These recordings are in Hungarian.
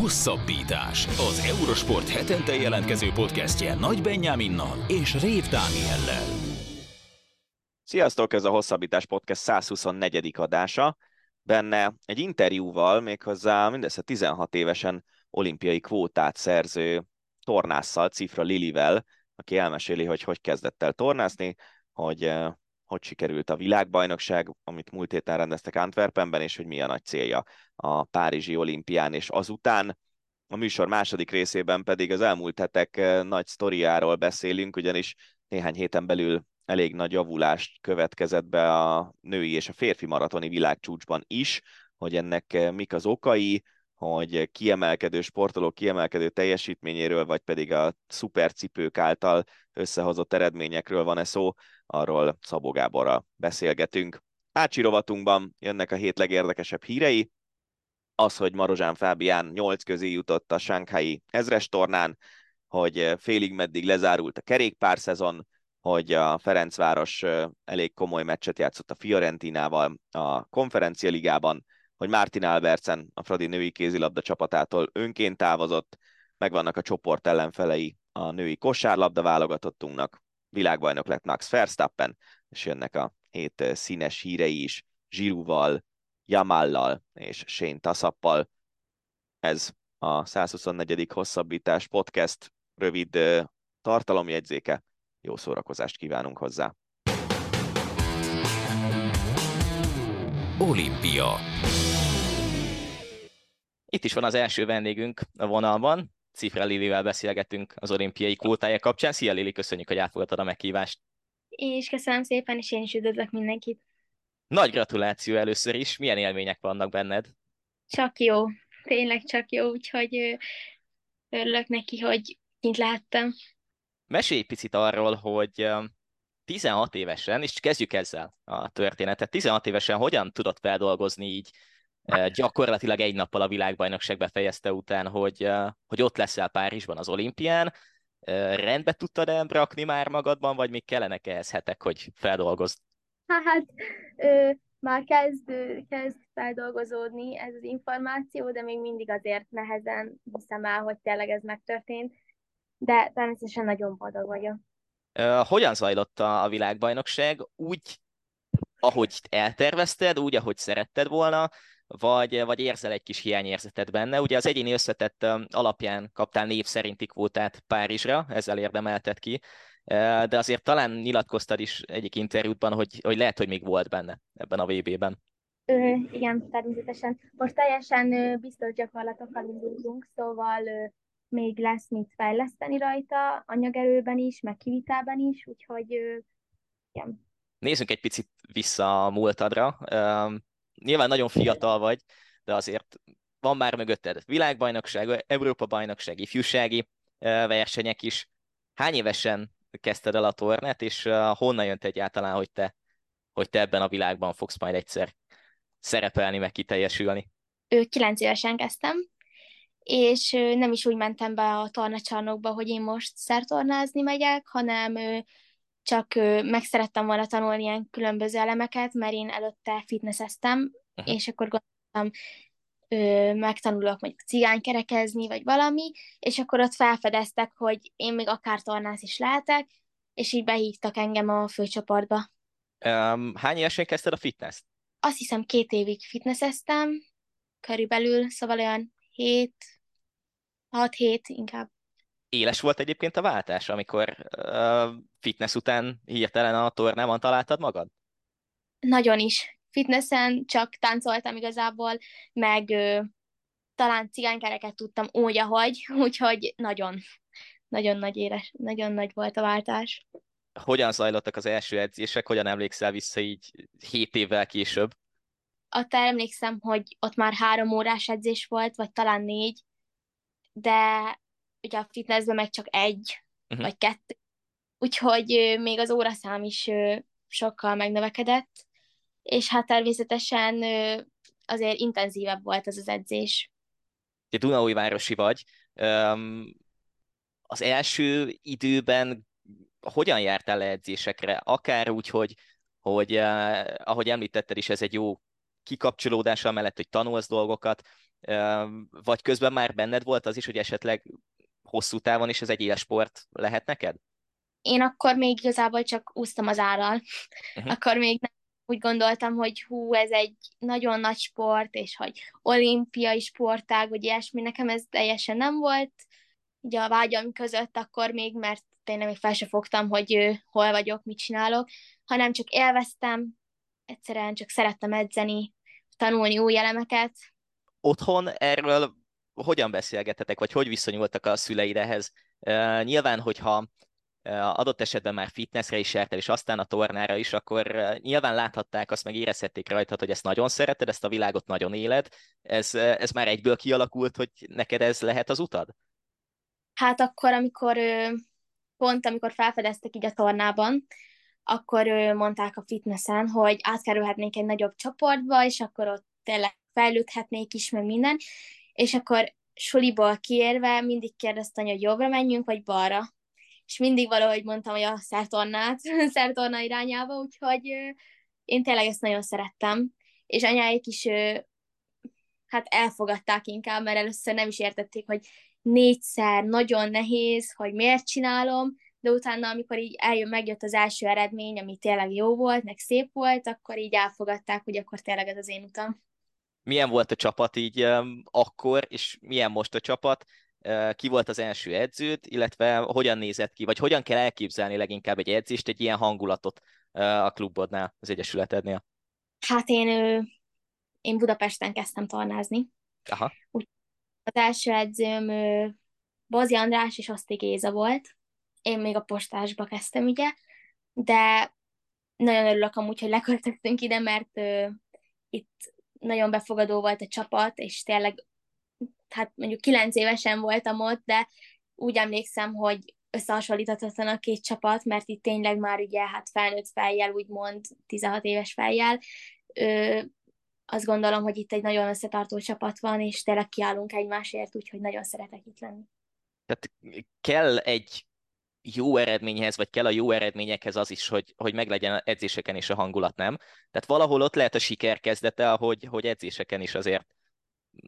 Hosszabbítás. Az Eurosport hetente jelentkező podcastje Nagy Benyáminnal és Rév Dániellel. Sziasztok, ez a Hosszabbítás Podcast 124. adása. Benne egy interjúval, méghozzá mindössze 16 évesen olimpiai kvótát szerző tornásszal, Cifra Lilivel, aki elmeséli, hogy hogy kezdett el tornázni, hogy eh, hogy sikerült a világbajnokság, amit múlt héten rendeztek Antwerpenben, és hogy mi a nagy célja a Párizsi olimpián, és azután a műsor második részében pedig az elmúlt hetek eh, nagy sztoriáról beszélünk, ugyanis néhány héten belül elég nagy javulást következett be a női és a férfi maratoni világcsúcsban is, hogy ennek eh, mik az okai, hogy kiemelkedő sportolók kiemelkedő teljesítményéről, vagy pedig a szupercipők által összehozott eredményekről van-e szó, arról Szabó Gáborral beszélgetünk. Ácsi rovatunkban jönnek a hét legérdekesebb hírei, az, hogy Marozsán Fábián nyolc közé jutott a Sánkhái ezres tornán, hogy félig meddig lezárult a kerékpár szezon, hogy a Ferencváros elég komoly meccset játszott a Fiorentinával a konferencia ligában, hogy Martin Albertsen a Fradi női kézilabda csapatától önként távozott, megvannak a csoport ellenfelei a női kosárlabda válogatottunknak, világbajnok lett Max Verstappen, és jönnek a hét színes hírei is, Zsirúval, Jamallal és Shane Tassappal. Ez a 124. hosszabbítás podcast rövid tartalomjegyzéke. Jó szórakozást kívánunk hozzá! Olimpia Itt is van az első vendégünk a vonalban. Cifra Lilivel beszélgetünk az olimpiai kvótája kapcsán. Szia Lili, köszönjük, hogy elfogadtad a meghívást. És köszönöm szépen, és én is üdvözlök mindenkit. Nagy gratuláció először is. Milyen élmények vannak benned? Csak jó, tényleg csak jó, úgyhogy örülök neki, hogy kint láttam. Mesélj picit arról, hogy 16 évesen, és kezdjük ezzel a történetet, 16 évesen hogyan tudott feldolgozni így gyakorlatilag egy nappal a világbajnokság befejezte után, hogy, hogy ott leszel Párizsban az olimpián, rendbe tudtad -e rakni már magadban, vagy még kellenek ehhez hetek, hogy feldolgozd? Hát, ö, már kezd, kezd feldolgozódni ez az információ, de még mindig azért nehezen hiszem el, hogy tényleg ez megtörtént, de természetesen nagyon boldog vagyok. Hogyan zajlott a világbajnokság? Úgy, ahogy eltervezted, úgy, ahogy szeretted volna, vagy, vagy érzel egy kis hiányérzetet benne. Ugye az egyéni összetett alapján kaptál név szerinti kvótát Párizsra, ezzel érdemelted ki, de azért talán nyilatkoztad is egyik interjútban, hogy, hogy lehet, hogy még volt benne ebben a VB-ben. Ö, igen, természetesen. Most teljesen biztos gyakorlatokkal indulunk, szóval ö, még lesz mit fejleszteni rajta, anyagerőben is, meg kivitelben is, úgyhogy ö, igen. Nézzünk egy picit vissza a múltadra nyilván nagyon fiatal vagy, de azért van már mögötted világbajnokság, Európa-bajnokság, ifjúsági versenyek is. Hány évesen kezdted el a tornát, és honnan jött egyáltalán, hogy te, hogy te ebben a világban fogsz majd egyszer szerepelni, meg kiteljesülni? Ő kilenc évesen kezdtem, és nem is úgy mentem be a tornacsarnokba, hogy én most szertornázni megyek, hanem csak meg szerettem volna tanulni ilyen különböző elemeket, mert én előtte fitnesseztem, uh-huh. és akkor gondoltam, ö, megtanulok mondjuk cigánykerekezni, vagy valami, és akkor ott felfedeztek, hogy én még akár tornász is lehetek, és így behívtak engem a főcsoportba. Um, hány évesen kezdted a fitness Azt hiszem két évig fitnesseztem, körülbelül, szóval olyan hét, hat hét inkább éles volt egyébként a váltás, amikor uh, fitness után hirtelen a tornában találtad magad? Nagyon is. Fitnessen csak táncoltam igazából, meg uh, talán cigánykereket tudtam úgy, ahogy, úgyhogy nagyon, nagyon nagy éles, nagyon nagy volt a váltás. Hogyan zajlottak az első edzések, hogyan emlékszel vissza így hét évvel később? Ott emlékszem, hogy ott már három órás edzés volt, vagy talán négy, de ugye a fitnessben meg csak egy, uh-huh. vagy kettő, úgyhogy még az óraszám is sokkal megnövekedett, és hát természetesen azért intenzívebb volt ez az edzés. Te Dunaújvárosi vagy. Az első időben hogyan jártál le edzésekre? Akár úgy, hogy, hogy ahogy említetted is, ez egy jó kikapcsolódása mellett, hogy tanulsz dolgokat, vagy közben már benned volt az is, hogy esetleg hosszú távon is ez egy élsport lehet neked? Én akkor még igazából csak úsztam az állal. Uh-huh. Akkor még nem úgy gondoltam, hogy hú, ez egy nagyon nagy sport, és hogy olimpiai sportág, vagy ilyesmi, nekem ez teljesen nem volt ugye a vágyam között akkor még, mert tényleg még fel se fogtam, hogy hol vagyok, mit csinálok, hanem csak élveztem, egyszerűen csak szerettem edzeni, tanulni új elemeket. Otthon erről hogyan beszélgetetek, vagy hogy viszonyultak a szüleid ehhez? Uh, nyilván, hogyha adott esetben már fitnessre is jártál, és aztán a tornára is, akkor nyilván láthatták azt, meg érezhették rajtad, hogy ezt nagyon szereted, ezt a világot nagyon éled. Ez, ez már egyből kialakult, hogy neked ez lehet az utad? Hát akkor, amikor pont amikor felfedeztek így a tornában, akkor mondták a fitnessen, hogy átkerülhetnék egy nagyobb csoportba, és akkor ott tényleg fejlődhetnék is, meg minden, és akkor suliból kiérve mindig kérdezte, hogy jobbra menjünk, vagy balra. És mindig valahogy mondtam, hogy a szertornát, szertorna irányába, úgyhogy én tényleg ezt nagyon szerettem. És anyáik is hát elfogadták inkább, mert először nem is értették, hogy négyszer nagyon nehéz, hogy miért csinálom, de utána, amikor így eljön, megjött az első eredmény, ami tényleg jó volt, meg szép volt, akkor így elfogadták, hogy akkor tényleg ez az én utam. Milyen volt a csapat így akkor, és milyen most a csapat? Ki volt az első edződ, illetve hogyan nézett ki, vagy hogyan kell elképzelni leginkább egy edzést, egy ilyen hangulatot a klubodnál, az Egyesületednél? Hát én, én Budapesten kezdtem tornázni. Aha. Úgy, az első edzőm Bozi András és Aszti Géza volt. Én még a postásba kezdtem, ugye, de nagyon örülök amúgy, hogy leköltöztünk ide, mert itt nagyon befogadó volt a csapat, és tényleg, hát mondjuk kilenc évesen voltam ott, de úgy emlékszem, hogy összehasonlíthatatlan a két csapat, mert itt tényleg már ugye hát felnőtt fejjel, úgymond 16 éves fejjel, azt gondolom, hogy itt egy nagyon összetartó csapat van, és tényleg kiállunk egymásért, úgyhogy nagyon szeretek itt lenni. Tehát kell egy jó eredményhez, vagy kell a jó eredményekhez az is, hogy, hogy meglegyen edzéseken is a hangulat, nem? Tehát valahol ott lehet a siker kezdete, hogy, hogy edzéseken is azért,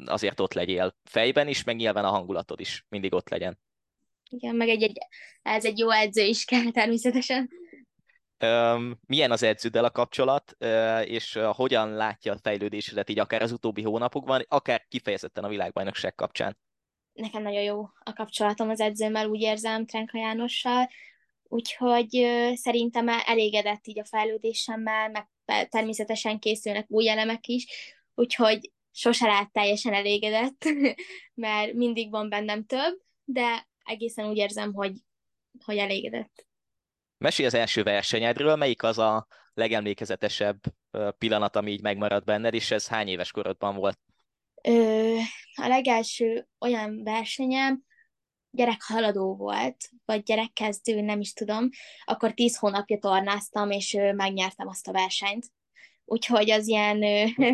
azért ott legyél. Fejben is, meg nyilván a hangulatod is mindig ott legyen. Igen, meg egy, egy, ez egy jó edző is kell természetesen milyen az edződdel a kapcsolat, és hogyan látja a fejlődésedet így akár az utóbbi hónapokban, akár kifejezetten a világbajnokság kapcsán? Nekem nagyon jó a kapcsolatom az edzőmmel, úgy érzem, Trenka Jánossal, úgyhogy szerintem elégedett így a fejlődésemmel, meg természetesen készülnek új elemek is, úgyhogy sose lát teljesen elégedett, mert mindig van bennem több, de egészen úgy érzem, hogy, hogy elégedett. Mesélj az első versenyedről, melyik az a legemlékezetesebb pillanat, ami így megmaradt benned, és ez hány éves korodban volt? Ö, a legelső olyan versenyem gyerekhaladó volt, vagy gyerekkezdő, nem is tudom, akkor tíz hónapja tornáztam, és megnyertem azt a versenyt. Úgyhogy az ilyen,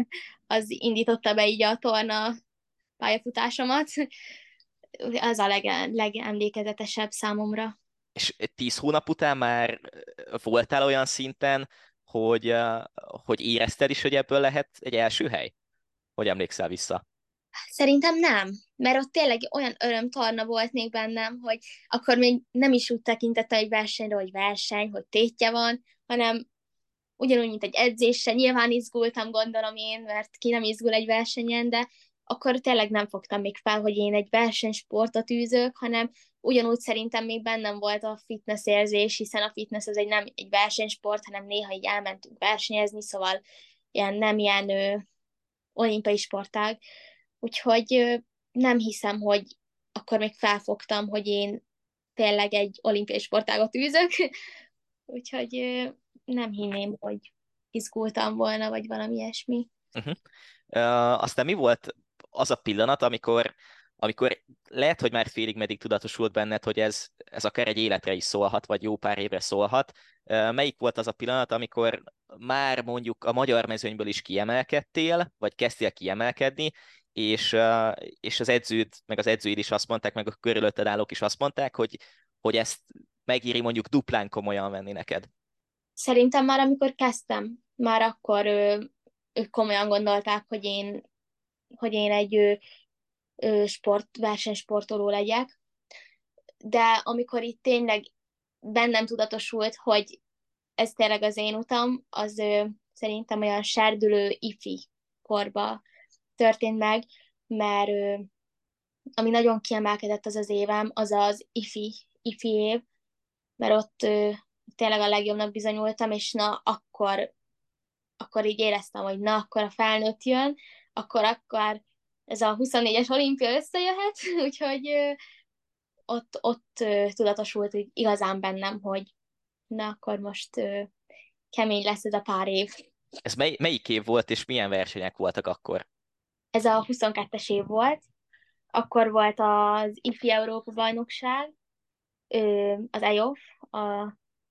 az indította be így a torna pályafutásomat. Az a legemlékezetesebb számomra és tíz hónap után már voltál olyan szinten, hogy, hogy érezted is, hogy ebből lehet egy első hely? Hogy emlékszel vissza? Szerintem nem, mert ott tényleg olyan örömtorna volt még bennem, hogy akkor még nem is úgy tekintette egy versenyre, hogy verseny, hogy tétje van, hanem ugyanúgy, mint egy edzésre, nyilván izgultam, gondolom én, mert ki nem izgul egy versenyen, de akkor tényleg nem fogtam még fel, hogy én egy versenysportot űzök, hanem ugyanúgy szerintem még bennem volt a fitness érzés, hiszen a fitness az egy nem egy versenysport, hanem néha így elmentünk versenyezni, szóval ilyen nem ilyen olimpiai sportág. Úgyhogy nem hiszem, hogy akkor még felfogtam, hogy én tényleg egy olimpiai sportágot űzök, úgyhogy nem hinném, hogy izgultam volna, vagy valami ilyesmi. Uh-huh. Uh, aztán mi volt az a pillanat, amikor, amikor lehet, hogy már félig meddig tudatosult benned, hogy ez, ez akár egy életre is szólhat, vagy jó pár évre szólhat. Melyik volt az a pillanat, amikor már mondjuk a magyar mezőnyből is kiemelkedtél, vagy kezdtél kiemelkedni, és, és az edződ, meg az edzőid is azt mondták, meg a körülötted állók is azt mondták, hogy, hogy ezt megéri mondjuk duplán komolyan venni neked? Szerintem már amikor kezdtem, már akkor ők komolyan gondolták, hogy én, hogy én egy sport, versenysportoló legyek. De amikor itt tényleg bennem tudatosult, hogy ez tényleg az én utam, az ő, szerintem olyan serdülő ifi korba történt meg, mert ő, ami nagyon kiemelkedett az az évem, az az ifi, ifi év, mert ott ő, tényleg a legjobbnak bizonyultam, és na, akkor, akkor így éreztem, hogy na, akkor a felnőtt jön, akkor akkor ez a 24-es olimpia összejöhet, úgyhogy ott, ott tudatosult hogy igazán bennem, hogy na, akkor most kemény lesz ez a pár év. Ez mely, melyik év volt, és milyen versenyek voltak akkor? Ez a 22-es év volt, akkor volt az IFI Európa bajnokság, az EOF, a,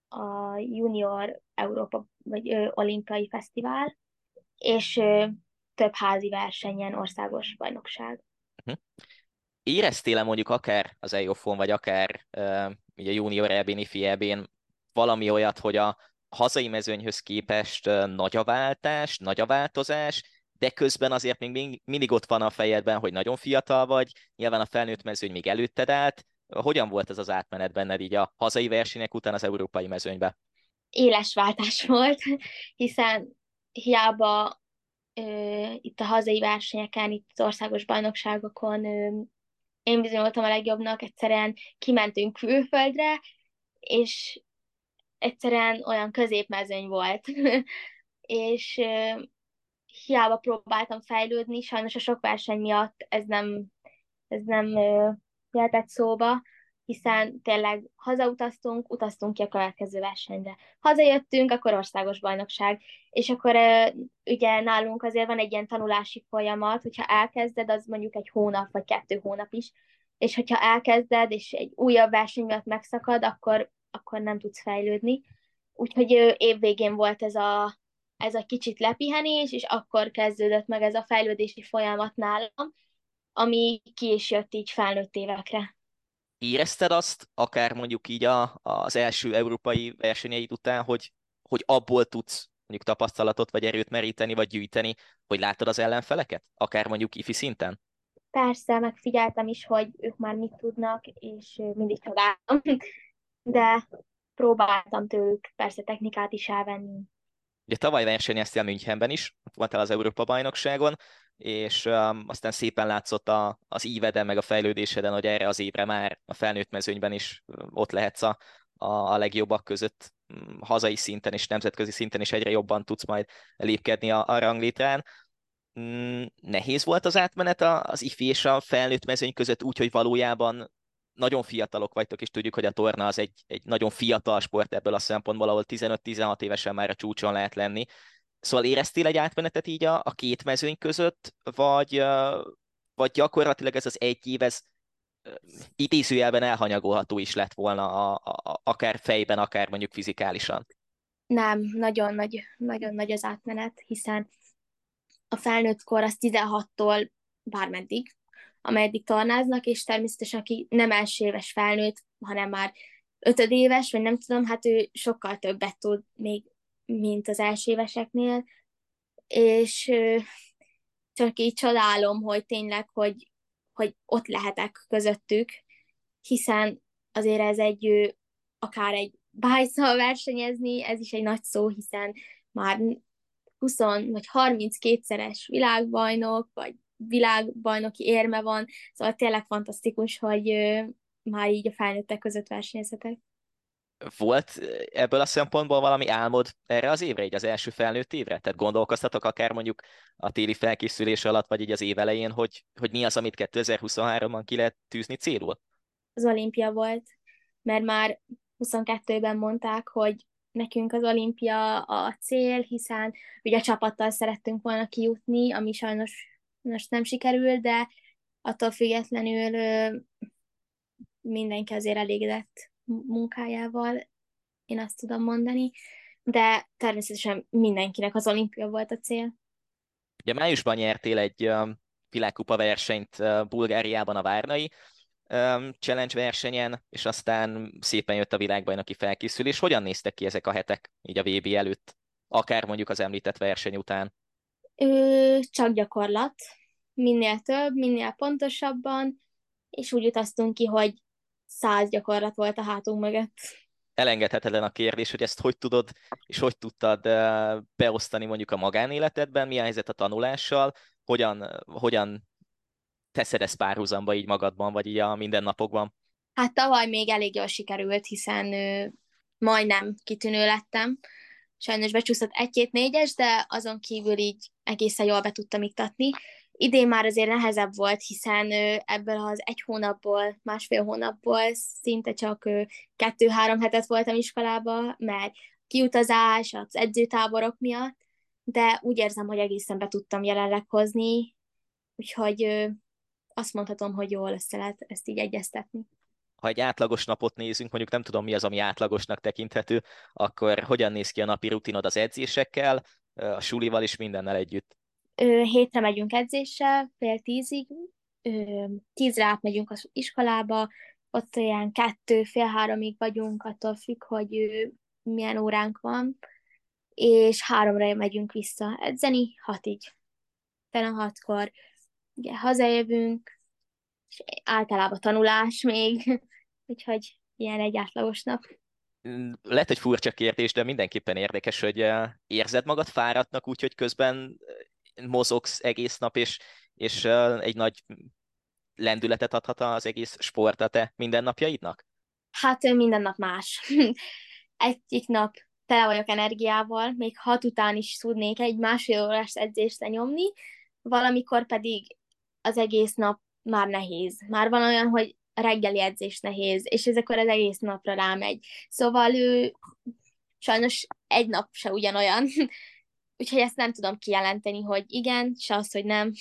a Junior Európa vagy ö, Olimpiai Fesztivál, és több házi versenyen országos bajnokság. Uh-huh. Éreztél-e mondjuk akár az EOF-on, vagy akár uh, ugye Junior EB-n, IFI EB-n valami olyat, hogy a hazai mezőnyhöz képest uh, nagy a váltás, nagy a változás, de közben azért még mindig ott van a fejedben, hogy nagyon fiatal vagy, nyilván a felnőtt mezőny még előtted állt. Hogyan volt ez az átmenet benned így a hazai versenyek után az európai mezőnybe? Éles váltás volt, hiszen hiába itt a hazai versenyeken, itt az országos bajnokságokon én bizonyoltam a legjobbnak, egyszerűen kimentünk külföldre, és egyszerűen olyan középmezőny volt. és hiába próbáltam fejlődni, sajnos a sok verseny miatt ez nem, ez nem jöhetett szóba, hiszen tényleg hazautaztunk, utaztunk ki a következő versenyre. Hazajöttünk, akkor országos bajnokság, és akkor ugye nálunk azért van egy ilyen tanulási folyamat, hogyha elkezded, az mondjuk egy hónap vagy kettő hónap is, és hogyha elkezded, és egy újabb verseny miatt megszakad, akkor, akkor nem tudsz fejlődni. Úgyhogy évvégén volt ez a ez a kicsit lepihenés, és akkor kezdődött meg ez a fejlődési folyamat nálam, ami ki is jött így felnőtt évekre. Érezted azt, akár mondjuk így a, az első európai versenyeid után, hogy, hogy abból tudsz mondjuk tapasztalatot vagy erőt meríteni, vagy gyűjteni, hogy látod az ellenfeleket? Akár mondjuk ifi szinten? Persze, megfigyeltem is, hogy ők már mit tudnak, és mindig csodálom, de próbáltam tőlük persze technikát is elvenni, Ugye tavaly versenyeztél Münchenben is, voltál az Európa-bajnokságon, és um, aztán szépen látszott a, az íveden, meg a fejlődéseden, hogy erre az évre már a felnőtt mezőnyben is ott lehetsz a, a, a legjobbak között mm, hazai szinten és nemzetközi szinten is egyre jobban tudsz majd lépkedni a, a ranglétrán. Mm, nehéz volt az átmenet az ifi és a felnőtt mezőny között úgy, hogy valójában nagyon fiatalok vagytok, és tudjuk, hogy a torna az egy, egy nagyon fiatal sport ebből a szempontból, ahol 15-16 évesen már a csúcson lehet lenni. Szóval éreztél egy átmenetet így a, a két mezőny között, vagy, vagy gyakorlatilag ez az egy év, ez idézőjelben elhanyagolható is lett volna, a, a, akár fejben, akár mondjuk fizikálisan? Nem, nagyon nagy, nagyon nagy az átmenet, hiszen a felnőtt kor az 16-tól bármeddig, ameddig tornáznak, és természetesen aki nem első éves felnőtt, hanem már ötödéves, vagy nem tudom, hát ő sokkal többet tud még, mint az első éveseknél, és csak így csodálom, hogy tényleg, hogy, hogy ott lehetek közöttük, hiszen azért ez egy, akár egy bájszal versenyezni, ez is egy nagy szó, hiszen már 20 vagy 32-szeres világbajnok, vagy világbajnoki érme van, szóval tényleg fantasztikus, hogy már így a felnőttek között versenyezhetek. Volt ebből a szempontból valami álmod erre az évre, így az első felnőtt évre? Tehát gondolkoztatok akár mondjuk a téli felkészülés alatt, vagy így az év elején, hogy, hogy mi az, amit 2023-ban ki lehet tűzni célul? Az olimpia volt, mert már 22-ben mondták, hogy nekünk az olimpia a cél, hiszen ugye a csapattal szerettünk volna kijutni, ami sajnos most nem sikerül, de attól függetlenül mindenki azért elégedett munkájával, én azt tudom mondani, de természetesen mindenkinek az olimpia volt a cél. Ugye májusban nyertél egy világkupa versenyt Bulgáriában a Várnai challenge versenyen, és aztán szépen jött a világbajnoki felkészülés. Hogyan néztek ki ezek a hetek így a VB előtt, akár mondjuk az említett verseny után? Ö, csak gyakorlat. Minél több, minél pontosabban, és úgy utaztunk ki, hogy száz gyakorlat volt a hátunk mögött. Elengedhetetlen a kérdés, hogy ezt hogy tudod, és hogy tudtad beosztani mondjuk a magánéletedben, mi a helyzet a tanulással, hogyan, hogyan teszed ezt párhuzamba így magadban, vagy így a mindennapokban? Hát tavaly még elég jól sikerült, hiszen ö, majdnem kitűnő lettem. Sajnos becsúszott egy-két négyes, de azon kívül így egészen jól be tudtam iktatni. Idén már azért nehezebb volt, hiszen ebből az egy hónapból, másfél hónapból szinte csak kettő-három hetet voltam iskolába, mert kiutazás, az edzőtáborok miatt, de úgy érzem, hogy egészen be tudtam jelenleg hozni, úgyhogy azt mondhatom, hogy jól össze lehet ezt így egyeztetni ha egy átlagos napot nézünk, mondjuk nem tudom mi az, ami átlagosnak tekinthető, akkor hogyan néz ki a napi rutinod az edzésekkel, a sulival is mindennel együtt? Hétre megyünk edzéssel, fél tízig, tízre átmegyünk az iskolába, ott olyan kettő, fél háromig vagyunk, attól függ, hogy milyen óránk van, és háromra megyünk vissza edzeni, hatig. Telen hatkor ugye hazajövünk, és általában tanulás még, úgyhogy ilyen egy átlagos nap. Lehet, hogy furcsa kérdés, de mindenképpen érdekes, hogy érzed magad fáradtnak úgy, hogy közben mozogsz egész nap, és, és egy nagy lendületet adhat az egész sport a te mindennapjaidnak? Hát minden nap más. Egyik nap tele vagyok energiával, még hat után is tudnék egy másfél órás edzést lenyomni, valamikor pedig az egész nap már nehéz. Már van olyan, hogy reggeli edzés nehéz, és ez akkor az egész napra rámegy. Szóval ő sajnos egy nap se ugyanolyan. Úgyhogy ezt nem tudom kijelenteni, hogy igen, se az, hogy nem.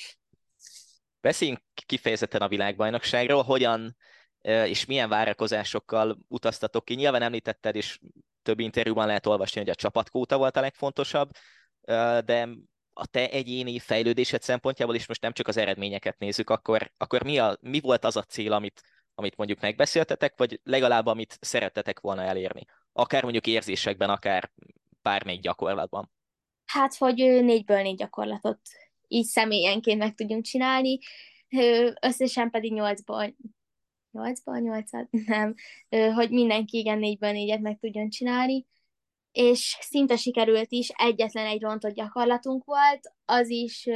Beszéljünk kifejezetten a világbajnokságról, hogyan és milyen várakozásokkal utaztatok ki. Nyilván említetted, és több interjúban lehet olvasni, hogy a csapatkóta volt a legfontosabb, de a te egyéni fejlődésed szempontjából, és most nem csak az eredményeket nézzük, akkor, akkor mi, a, mi volt az a cél, amit, amit mondjuk megbeszéltetek, vagy legalább amit szerettetek volna elérni? Akár mondjuk érzésekben, akár bármelyik gyakorlatban. Hát, hogy négyből négy gyakorlatot így személyenként meg tudjunk csinálni, összesen pedig nyolcból, nyolcból, nyolcat, nem, hogy mindenki igen négyből négyet meg tudjon csinálni, és szinte sikerült is, egyetlen egy rontott gyakorlatunk volt, az is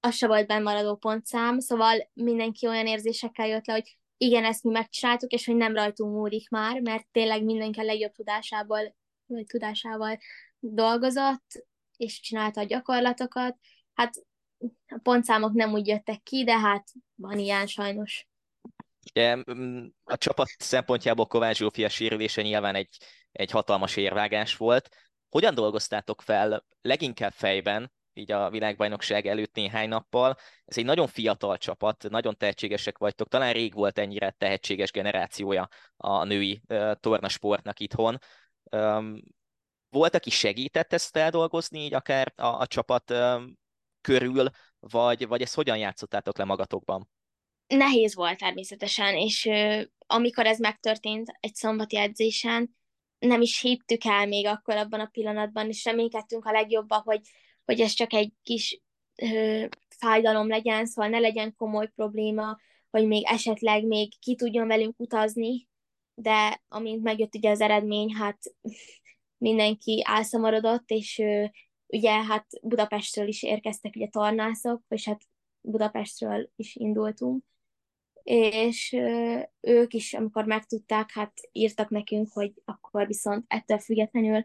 az se volt bennmaradó pontszám, szóval mindenki olyan érzésekkel jött le, hogy igen, ezt mi megcsináltuk, és hogy nem rajtunk múlik már, mert tényleg mindenki a legjobb tudásából, vagy tudásával dolgozott, és csinálta a gyakorlatokat. Hát a pontszámok nem úgy jöttek ki, de hát van ilyen sajnos. Ugye, a csapat szempontjából Kovács Zsófia sérülése nyilván egy, egy hatalmas érvágás volt. Hogyan dolgoztátok fel leginkább fejben, így a világbajnokság előtt néhány nappal. Ez egy nagyon fiatal csapat, nagyon tehetségesek vagytok, talán rég volt ennyire tehetséges generációja a női tornasportnak itthon. Um, volt, aki segített ezt eldolgozni, így akár a, a csapat um, körül, vagy, vagy ezt hogyan játszottátok le magatokban? Nehéz volt természetesen, és uh, amikor ez megtörtént egy szombati edzésen, nem is hittük el még akkor abban a pillanatban, és reménykedtünk a legjobban, hogy hogy ez csak egy kis ö, fájdalom legyen, szóval ne legyen komoly probléma, hogy még esetleg még ki tudjon velünk utazni, de amint megjött ugye az eredmény, hát mindenki álszomorodott, és ugye hát Budapestről is érkeztek ugye tornászok, és hát Budapestről is indultunk, és ők is, amikor megtudták, hát írtak nekünk, hogy akkor viszont ettől függetlenül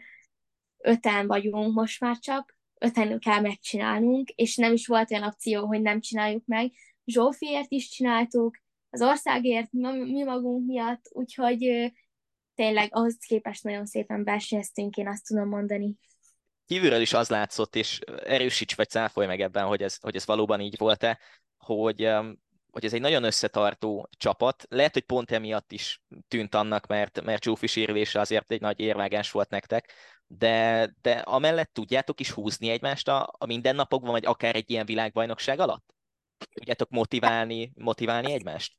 öten vagyunk most már csak, öten kell megcsinálnunk, és nem is volt olyan opció, hogy nem csináljuk meg. Zsófiért is csináltuk, az országért, mi magunk miatt, úgyhogy tényleg ahhoz képest nagyon szépen versenyeztünk, én azt tudom mondani. Kívülről is az látszott, és erősíts vagy cáfolj meg ebben, hogy ez, hogy ez valóban így volt-e, hogy hogy ez egy nagyon összetartó csapat. Lehet, hogy pont emiatt is tűnt annak, mert, mert Zsófi sérülése azért egy nagy érvágás volt nektek, de, de amellett tudjátok is húzni egymást a, a mindennapokban, vagy akár egy ilyen világbajnokság alatt? Tudjátok motiválni, motiválni egymást?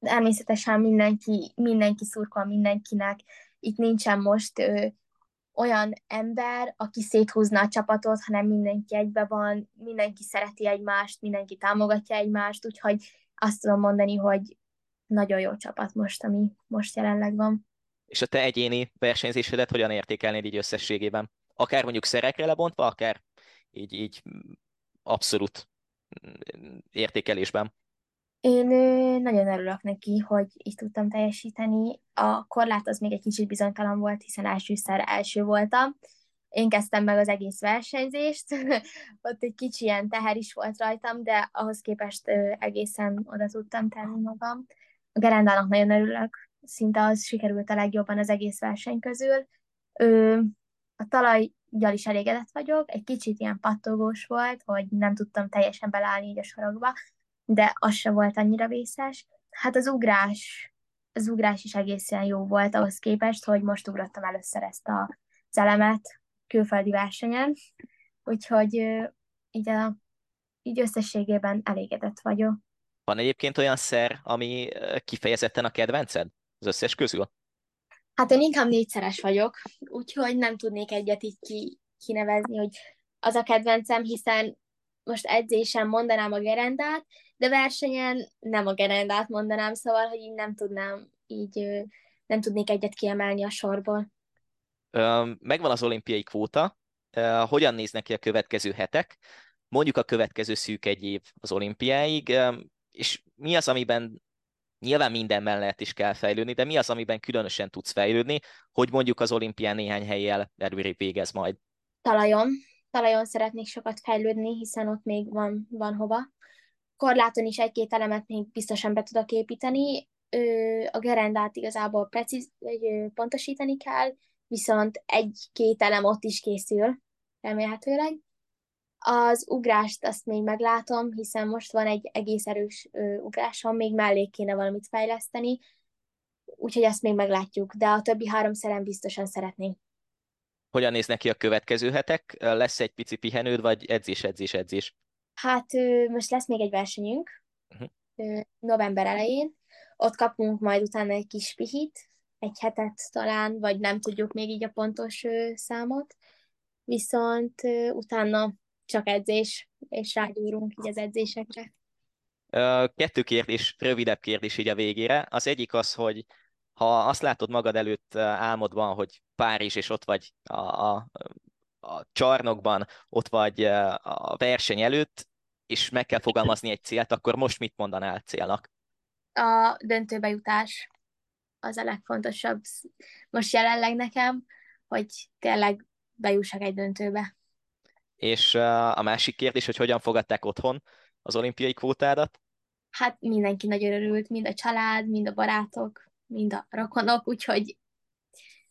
Természetesen mindenki, mindenki szurkol mindenkinek. Itt nincsen most ö, olyan ember, aki széthúzna a csapatot, hanem mindenki egybe van, mindenki szereti egymást, mindenki támogatja egymást, úgyhogy azt tudom mondani, hogy nagyon jó csapat most, ami most jelenleg van. És a te egyéni versenyzésedet hogyan értékelnéd így összességében? Akár mondjuk szerekre lebontva, akár így, így abszolút értékelésben? Én nagyon örülök neki, hogy így tudtam teljesíteni. A korlát az még egy kicsit bizonytalan volt, hiszen elsőszer első voltam. Én kezdtem meg az egész versenyzést, ott egy kicsi ilyen teher is volt rajtam, de ahhoz képest egészen oda tudtam tenni magam. A gerendának nagyon örülök, szinte az sikerült a legjobban az egész verseny közül. A talajjal is elégedett vagyok, egy kicsit ilyen pattogós volt, hogy nem tudtam teljesen belállni így a sarokba, de az se volt annyira vészes. Hát az ugrás, az ugrás is egészen jó volt ahhoz képest, hogy most ugrottam először ezt a elemet külföldi versenyen, úgyhogy így, a, így összességében elégedett vagyok. Van egyébként olyan szer, ami kifejezetten a kedvenced az összes közül? Hát én inkább négyszeres vagyok, úgyhogy nem tudnék egyet így ki, kinevezni, hogy az a kedvencem, hiszen most edzésen mondanám a gerendát, de versenyen nem a gerendát mondanám, szóval, hogy így nem tudnám, így nem tudnék egyet kiemelni a sorból. Megvan az olimpiai kvóta, hogyan néznek ki a következő hetek, mondjuk a következő szűk egy év az olimpiáig, és mi az, amiben nyilván mindenben lehet is kell fejlődni, de mi az, amiben különösen tudsz fejlődni, hogy mondjuk az olimpián néhány helyjel előrébb végez majd? Talajon. Talajon szeretnék sokat fejlődni, hiszen ott még van, van hova. Korláton is egy-két elemet még biztosan be tudok építeni. A gerendát igazából precíz, vagy pontosítani kell, viszont egy-két elem ott is készül, remélhetőleg. Az ugrást azt még meglátom, hiszen most van egy egész erős ö, ugrásom, még mellé kéne valamit fejleszteni, úgyhogy azt még meglátjuk, de a többi három szerem biztosan szeretnénk. Hogyan néznek ki a következő hetek? Lesz egy pici pihenőd, vagy edzés, edzés, edzés? Hát most lesz még egy versenyünk, uh-huh. november elején, ott kapunk majd utána egy kis pihit, egy hetet talán, vagy nem tudjuk még így a pontos számot, viszont utána csak edzés, és rágyúrunk így az edzésekre. Kettő kérdés, rövidebb kérdés így a végére. Az egyik az, hogy ha azt látod magad előtt álmodban, hogy Párizs, és ott vagy a, a, a csarnokban, ott vagy a verseny előtt, és meg kell fogalmazni egy célt, akkor most mit mondanál célnak? A döntőbe jutás az a legfontosabb most jelenleg nekem, hogy tényleg bejussak egy döntőbe. És a másik kérdés, hogy hogyan fogadták otthon az olimpiai kvótádat? Hát mindenki nagyon örült, mind a család, mind a barátok, mind a rokonok, úgyhogy,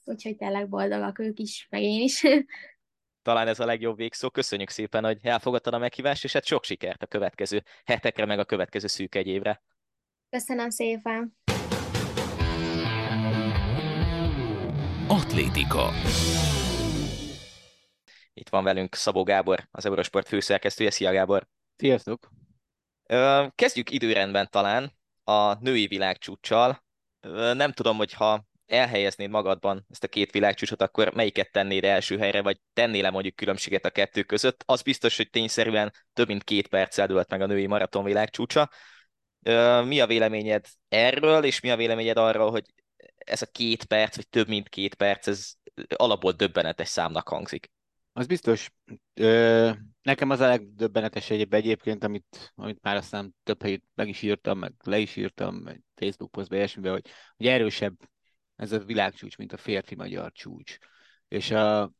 úgyhogy tényleg boldogak ők is, meg én is. Talán ez a legjobb végszó. Köszönjük szépen, hogy elfogadtad a meghívást, és hát sok sikert a következő hetekre, meg a következő szűk egy évre. Köszönöm szépen. Atlétika. Itt van velünk Szabó Gábor, az Eurosport főszerkesztője. Szia Gábor! Sziasztok! Kezdjük időrendben talán a női világcsúccsal. Nem tudom, hogy ha elhelyeznéd magadban ezt a két világcsúcsot, akkor melyiket tennéd első helyre, vagy tennél le mondjuk különbséget a kettő között. Az biztos, hogy tényszerűen több mint két perccel dőlt meg a női maraton világcsúcsa. Mi a véleményed erről, és mi a véleményed arról, hogy ez a két perc, vagy több mint két perc, ez alapból döbbenetes számnak hangzik? Az biztos. Ö, nekem az a legdöbbenetesebb egyébként, amit, amit már aztán több helyet meg is írtam, meg le is írtam, meg Facebook posztba, ilyesmiben, hogy, hogy erősebb ez a világcsúcs, mint a férfi magyar csúcs. És a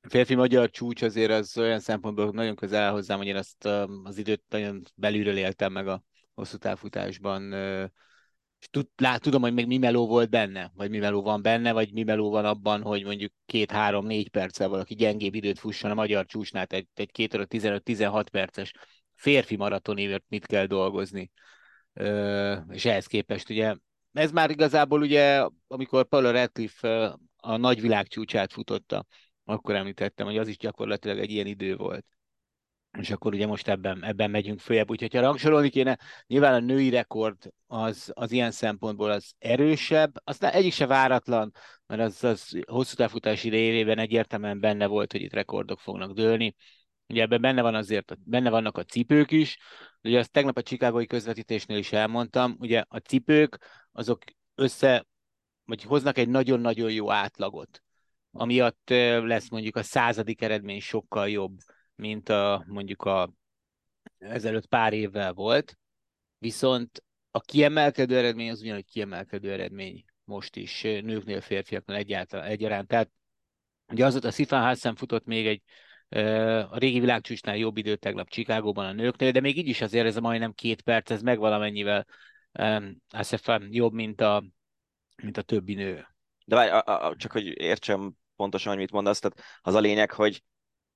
férfi magyar csúcs azért az olyan szempontból nagyon közel hozzám, hogy én azt az időt nagyon belülről éltem meg a hosszú távfutásban és tud, lát, tudom, hogy még mi meló volt benne, vagy mi meló van benne, vagy mi meló van abban, hogy mondjuk két-három-négy perccel valaki gyengébb időt fusson a magyar csúcsnál, egy, egy 2 óra 15-16 perces férfi maratonévért mit kell dolgozni. Ö, és ehhez képest ugye, ez már igazából ugye, amikor Paula Radcliffe a nagy világcsúcsát futotta, akkor említettem, hogy az is gyakorlatilag egy ilyen idő volt. És akkor ugye most ebben, ebben megyünk följebb. Úgyhogy ha rangsorolni kéne, nyilván a női rekord az, az ilyen szempontból az erősebb, aztán egyik se váratlan, mert az, az hosszú távfutási révében egyértelműen benne volt, hogy itt rekordok fognak dőlni. Ugye ebben benne van azért, benne vannak a cipők is, ugye azt tegnap a Csikágoi közvetítésnél is elmondtam, ugye a cipők azok össze, vagy hoznak egy nagyon-nagyon jó átlagot, amiatt lesz mondjuk a századik eredmény sokkal jobb, mint a, mondjuk a ezelőtt pár évvel volt, viszont a kiemelkedő eredmény az ugyanúgy kiemelkedő eredmény most is nőknél, férfiaknál egyáltalán egyaránt. Tehát ugye az ott a Sifan Hassan futott még egy a régi világcsúcsnál jobb időt tegnap Csikágóban a nőknél, de még így is azért ez a majdnem két perc, ez meg valamennyivel azt jobb, mint a, mint a többi nő. De várj, a, a, csak hogy értsem pontosan, hogy mit mondasz, tehát az a lényeg, hogy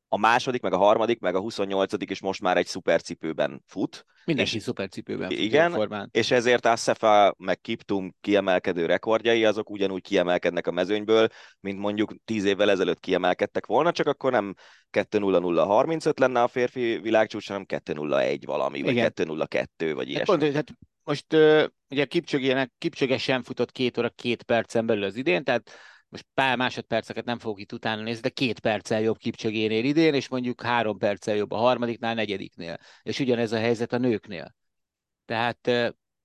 a második, meg a harmadik, meg a 28 is most már egy szupercipőben fut. Mindenki és, szupercipőben fut. Igen, formán. és ezért Assefa meg Kiptum kiemelkedő rekordjai, azok ugyanúgy kiemelkednek a mezőnyből, mint mondjuk 10 évvel ezelőtt kiemelkedtek volna, csak akkor nem 2-0-0-35 lenne a férfi világcsúcs, hanem 2-0-1 valami, vagy 2-0-2, vagy ilyesmi. Hát pont, hát most ugye Kipcsögének, Kipcsöge sem futott két óra két percen belül az idén, tehát most pár másodperceket nem fogok itt utána nézni, de két perccel jobb Kipcsögénél idén, és mondjuk három perccel jobb a harmadiknál, negyediknél. És ugyanez a helyzet a nőknél. Tehát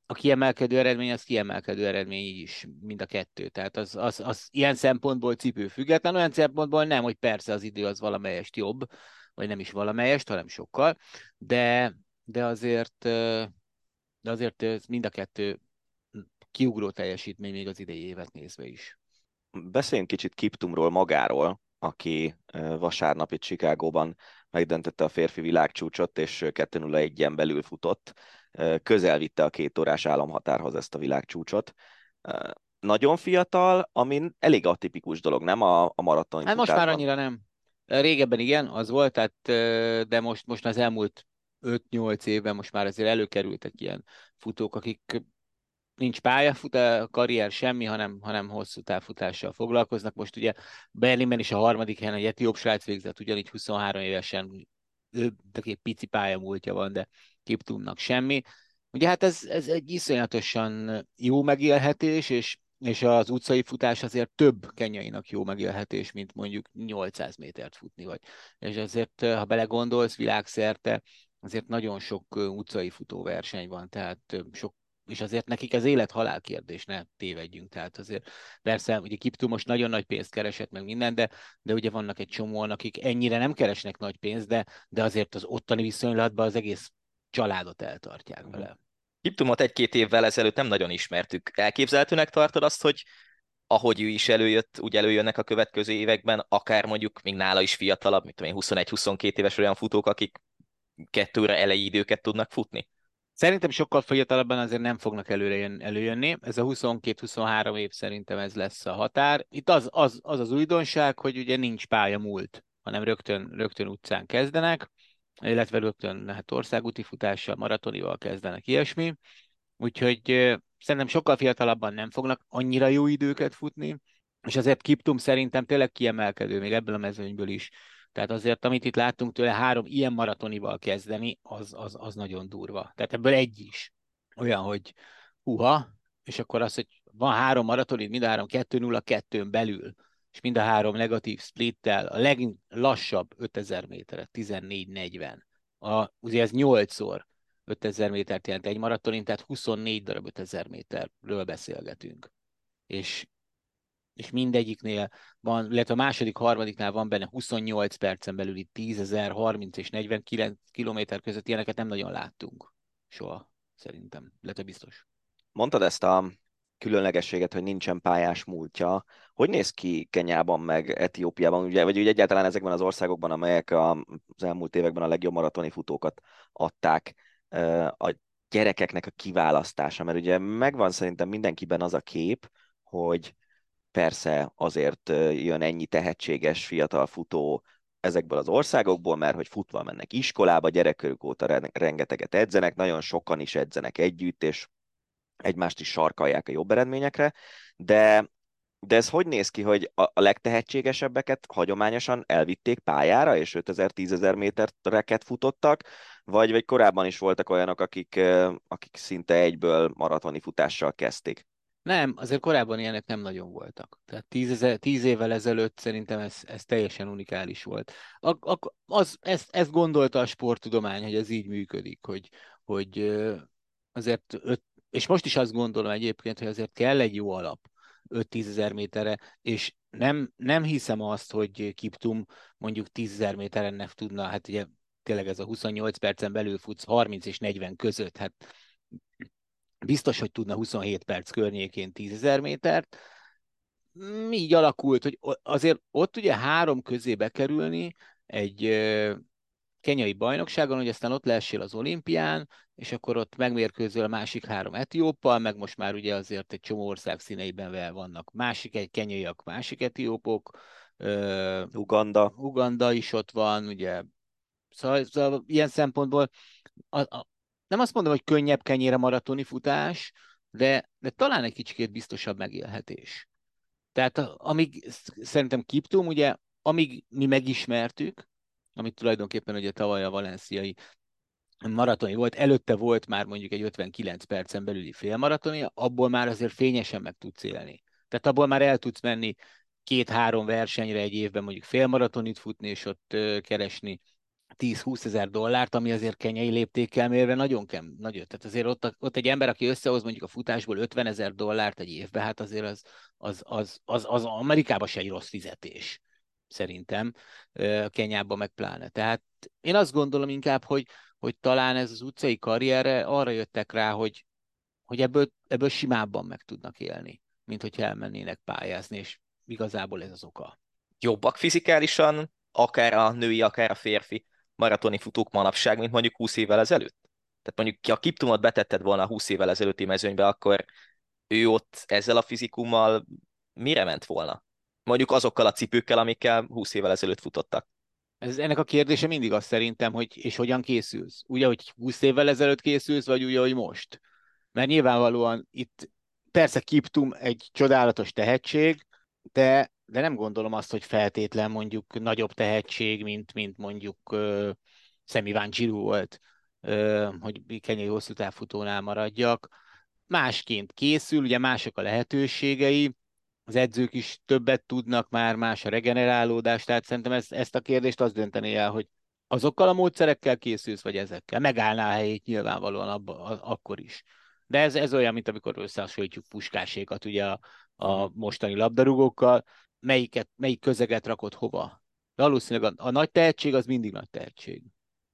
a kiemelkedő eredmény az kiemelkedő eredmény is, mind a kettő. Tehát az, az, az ilyen szempontból cipő független, olyan szempontból nem, hogy persze az idő az valamelyest jobb, vagy nem is valamelyest, hanem sokkal, de, de azért, de azért mind a kettő kiugró teljesítmény még az idei évet nézve is. Beszéljünk kicsit Kiptumról magáról, aki vasárnap itt Chicagóban megdöntötte a férfi világcsúcsot, és 2.01-en belül futott. Közel vitte a két órás államhatárhoz ezt a világcsúcsot. Nagyon fiatal, ami elég atipikus dolog, nem a, a maraton. Hát most már annyira nem. Régebben igen, az volt, tehát, de most, most az elmúlt 5-8 évben most már azért előkerültek ilyen futók, akik nincs pályafut, a karrier semmi, hanem, hanem hosszú távfutással foglalkoznak. Most ugye Berlinben is a harmadik helyen egy etióp srác végzett, ugyanígy 23 évesen, ő egy pici pályamúltja van, de Kiptumnak semmi. Ugye hát ez, ez egy iszonyatosan jó megélhetés, és, és az utcai futás azért több kenyainak jó megélhetés, mint mondjuk 800 métert futni vagy. És azért, ha belegondolsz, világszerte azért nagyon sok utcai futóverseny van, tehát sok és azért nekik ez élet-halál kérdés, ne tévedjünk. Tehát azért persze, ugye Kiptu most nagyon nagy pénzt keresett meg minden, de, de ugye vannak egy csomóan, akik ennyire nem keresnek nagy pénzt, de, de azért az ottani viszonylatban az egész családot eltartják mhm. vele. Kiptumot egy-két évvel ezelőtt nem nagyon ismertük. Elképzelhetőnek tartod azt, hogy ahogy ő is előjött, úgy előjönnek a következő években, akár mondjuk még nála is fiatalabb, mint tudom 21-22 éves olyan futók, akik kettőre elejé időket tudnak futni? Szerintem sokkal fiatalabban azért nem fognak előre jön, előjönni. Ez a 22-23 év szerintem ez lesz a határ. Itt az az, az az újdonság, hogy ugye nincs pálya múlt, hanem rögtön, rögtön utcán kezdenek, illetve rögtön hát országúti futással, maratonival kezdenek ilyesmi. Úgyhogy szerintem sokkal fiatalabban nem fognak annyira jó időket futni, és azért Kiptum szerintem tényleg kiemelkedő, még ebből a mezőnyből is tehát azért, amit itt láttunk tőle, három ilyen maratonival kezdeni, az, az, az nagyon durva. Tehát ebből egy is olyan, hogy huha, és akkor az, hogy van három maratonid, mind a három 2-0-2-n belül, és mind a három negatív splittel, a leglassabb 5000 méteret, 14-40. A, ugye ez 8-szor 5000 métert jelent egy maratonin, tehát 24 darab 5000 méterről beszélgetünk. És és mindegyiknél van, illetve a második, harmadiknál van benne 28 percen belül itt 10 30 és 49 kilométer között ilyeneket nem nagyon láttunk soha, szerintem, illetve biztos. Mondtad ezt a különlegességet, hogy nincsen pályás múltja. Hogy néz ki Kenyában meg Etiópiában, ugye, vagy ugye egyáltalán ezekben az országokban, amelyek az elmúlt években a legjobb maratoni futókat adták, a gyerekeknek a kiválasztása, mert ugye megvan szerintem mindenkiben az a kép, hogy Persze azért jön ennyi tehetséges fiatal futó ezekből az országokból, mert hogy futva mennek iskolába, gyerekkoruk óta rengeteget edzenek, nagyon sokan is edzenek együtt, és egymást is sarkalják a jobb eredményekre, de De ez hogy néz ki, hogy a, a legtehetségesebbeket hagyományosan elvitték pályára, és 5000-10 métereket futottak, vagy, vagy korábban is voltak olyanok, akik, akik szinte egyből maratoni futással kezdték? Nem, azért korábban ilyenek nem nagyon voltak. Tehát tíz, tíz évvel ezelőtt szerintem ez, ez teljesen unikális volt. A, a, az, ezt, ezt gondolta a sporttudomány, hogy ez így működik, hogy, hogy azért öt, és most is azt gondolom egyébként, hogy azért kell egy jó alap 5-10 ezer méterre, és nem, nem hiszem azt, hogy Kiptum mondjuk 10 ezer méteren tudna, hát ugye tényleg ez a 28 percen belül futsz 30 és 40 között, hát biztos, hogy tudna 27 perc környékén 10 ezer métert. Így alakult, hogy azért ott ugye három közé bekerülni egy kenyai bajnokságon, hogy aztán ott leessél az olimpián, és akkor ott megmérkőzöl a másik három etióppal, meg most már ugye azért egy csomó ország színeiben vannak másik egy kenyaiak, másik etiópok, Uganda. Uganda is ott van, ugye. Szóval, szóval ilyen szempontból a, a, nem azt mondom, hogy könnyebb kenyére maratoni futás, de, de talán egy kicsit biztosabb megélhetés. Tehát amíg szerintem Kiptum, ugye, amíg mi megismertük, amit tulajdonképpen ugye tavaly a valenciai maratoni volt, előtte volt már mondjuk egy 59 percen belüli félmaratoni, abból már azért fényesen meg tudsz élni. Tehát abból már el tudsz menni két-három versenyre egy évben mondjuk félmaratonit futni, és ott keresni 10-20 ezer dollárt, ami azért kenyai léptékkel mérve nagyon kem, nagyon. Tehát azért ott, ott egy ember, aki összehoz mondjuk a futásból 50 ezer dollárt egy évbe, hát azért az, az, az, az, az Amerikában se egy rossz fizetés szerintem, Kenyában meg pláne. Tehát én azt gondolom inkább, hogy, hogy talán ez az utcai karrierre arra jöttek rá, hogy, hogy ebből, ebből simábban meg tudnak élni, mint hogyha elmennének pályázni, és igazából ez az oka. Jobbak fizikálisan, akár a női, akár a férfi maratoni futók manapság, mint mondjuk 20 évvel ezelőtt? Tehát mondjuk, ha Kiptumot betetted volna 20 évvel ezelőtti mezőnybe, akkor ő ott ezzel a fizikummal mire ment volna? Mondjuk azokkal a cipőkkel, amikkel 20 évvel ezelőtt futottak. Ez, ennek a kérdése mindig az szerintem, hogy és hogyan készülsz? Ugye, hogy 20 évvel ezelőtt készülsz, vagy úgy, hogy most? Mert nyilvánvalóan itt persze Kiptum egy csodálatos tehetség, de, de nem gondolom azt, hogy feltétlen mondjuk nagyobb tehetség, mint, mint mondjuk uh, Van Giroux volt, uh, hogy kenyai hosszú távfutónál maradjak. Másként készül, ugye mások a lehetőségei, az edzők is többet tudnak már, más a regenerálódás, tehát szerintem ezt, ezt a kérdést az dönteni el, hogy azokkal a módszerekkel készülsz, vagy ezekkel. Megállná a helyét nyilvánvalóan abba, a, akkor is. De ez, ez olyan, mint amikor összehasonlítjuk puskásékat ugye a, a mostani labdarúgókkal, melyiket, melyik közeget rakott hova. Valószínűleg a, a nagy tehetség az mindig nagy tehetség.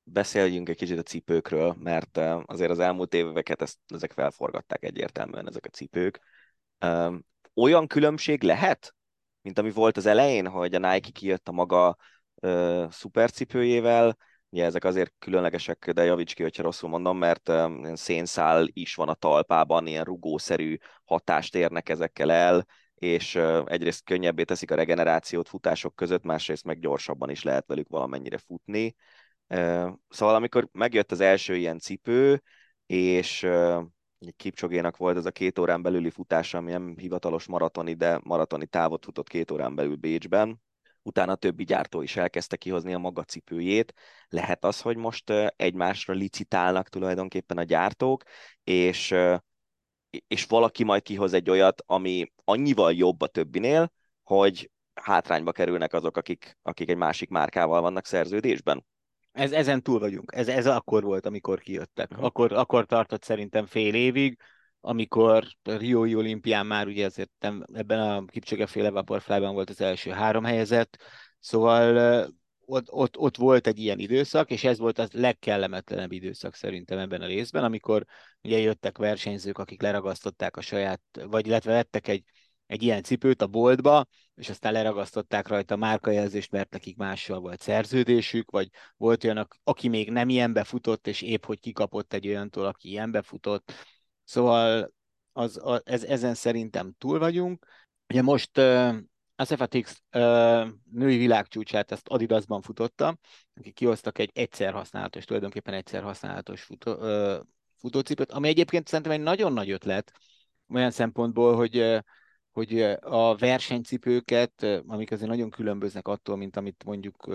Beszéljünk egy kicsit a cipőkről, mert azért az elmúlt éveket ezt, ezek felforgatták egyértelműen, ezek a cipők olyan különbség lehet, mint ami volt az elején, hogy a Nike kijött a maga ö, szupercipőjével, ugye ezek azért különlegesek, de javíts ki, hogyha rosszul mondom, mert ö, szénszál is van a talpában, ilyen rugószerű hatást érnek ezekkel el, és egyrészt könnyebbé teszik a regenerációt futások között, másrészt meg gyorsabban is lehet velük valamennyire futni. Szóval amikor megjött az első ilyen cipő, és Kipcsogénak volt ez a két órán belüli futása, ami nem hivatalos maratoni, de maratoni távot futott két órán belül Bécsben. Utána többi gyártó is elkezdte kihozni a maga cipőjét. Lehet az, hogy most egymásra licitálnak tulajdonképpen a gyártók, és, és valaki majd kihoz egy olyat, ami annyival jobb a többinél, hogy hátrányba kerülnek azok, akik, akik egy másik márkával vannak szerződésben. Ez, ezen túl vagyunk. Ez, ez akkor volt, amikor kijöttek. Uh-huh. Akkor, akkor tartott szerintem fél évig, amikor Riói olimpián már ugye azért nem, ebben a Kipcsöge féle vaporflyban volt az első három helyezett, szóval ott, ott, ott volt egy ilyen időszak, és ez volt az legkellemetlenebb időszak szerintem ebben a részben, amikor ugye jöttek versenyzők, akik leragasztották a saját, vagy illetve vettek egy egy ilyen cipőt a boltba, és aztán leragasztották rajta a márkajelzést, mert nekik mással volt szerződésük, vagy volt olyan, aki még nem ilyenbe futott, és épp hogy kikapott egy olyantól, aki ilyenbe futott. Szóval az, az, ez, ezen szerintem túl vagyunk. Ugye most uh, Asefatix uh, női világcsúcsát ezt Adidasban futotta, akik kihoztak egy egyszer használatos, tulajdonképpen egyszer használatos futó, uh, futócipőt, ami egyébként szerintem egy nagyon nagy ötlet, olyan szempontból, hogy uh, hogy a versenycipőket, amik azért nagyon különböznek attól, mint amit mondjuk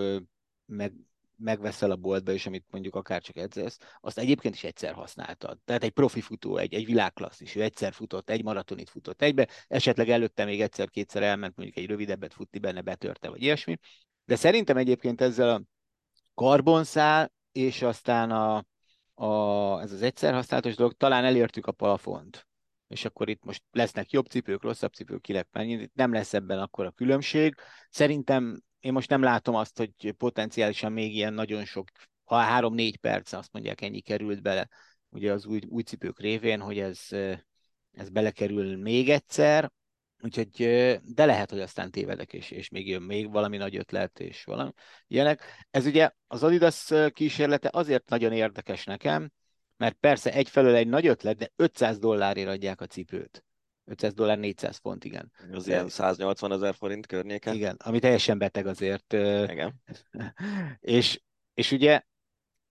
meg, megveszel a boltba, és amit mondjuk akár csak edzesz, azt egyébként is egyszer használtad. Tehát egy profi futó, egy, egy világklasszis, ő egyszer futott, egy maratonit futott egybe, esetleg előtte még egyszer-kétszer elment mondjuk egy rövidebbet futni benne, betörte, vagy ilyesmi. De szerintem egyébként ezzel a karbonszál, és aztán a, a, ez az egyszer használatos dolog, talán elértük a plafont. És akkor itt most lesznek jobb cipők, rosszabb cipők, kinek mennyi, nem lesz ebben akkor a különbség. Szerintem én most nem látom azt, hogy potenciálisan még ilyen nagyon sok, ha három-négy perc, azt mondják, ennyi került bele, ugye az új, új cipők révén, hogy ez, ez belekerül még egyszer, úgyhogy, de lehet, hogy aztán tévedek, és, és még jön még valami nagy ötlet, és valami ilyenek. Ez ugye az Adidas kísérlete azért nagyon érdekes nekem, mert persze egyfelől egy nagy ötlet, de 500 dollárért adják a cipőt. 500 dollár, 400 font, igen. Az ilyen 180 ezer forint környéken. Igen, ami teljesen beteg azért. Igen. és, és ugye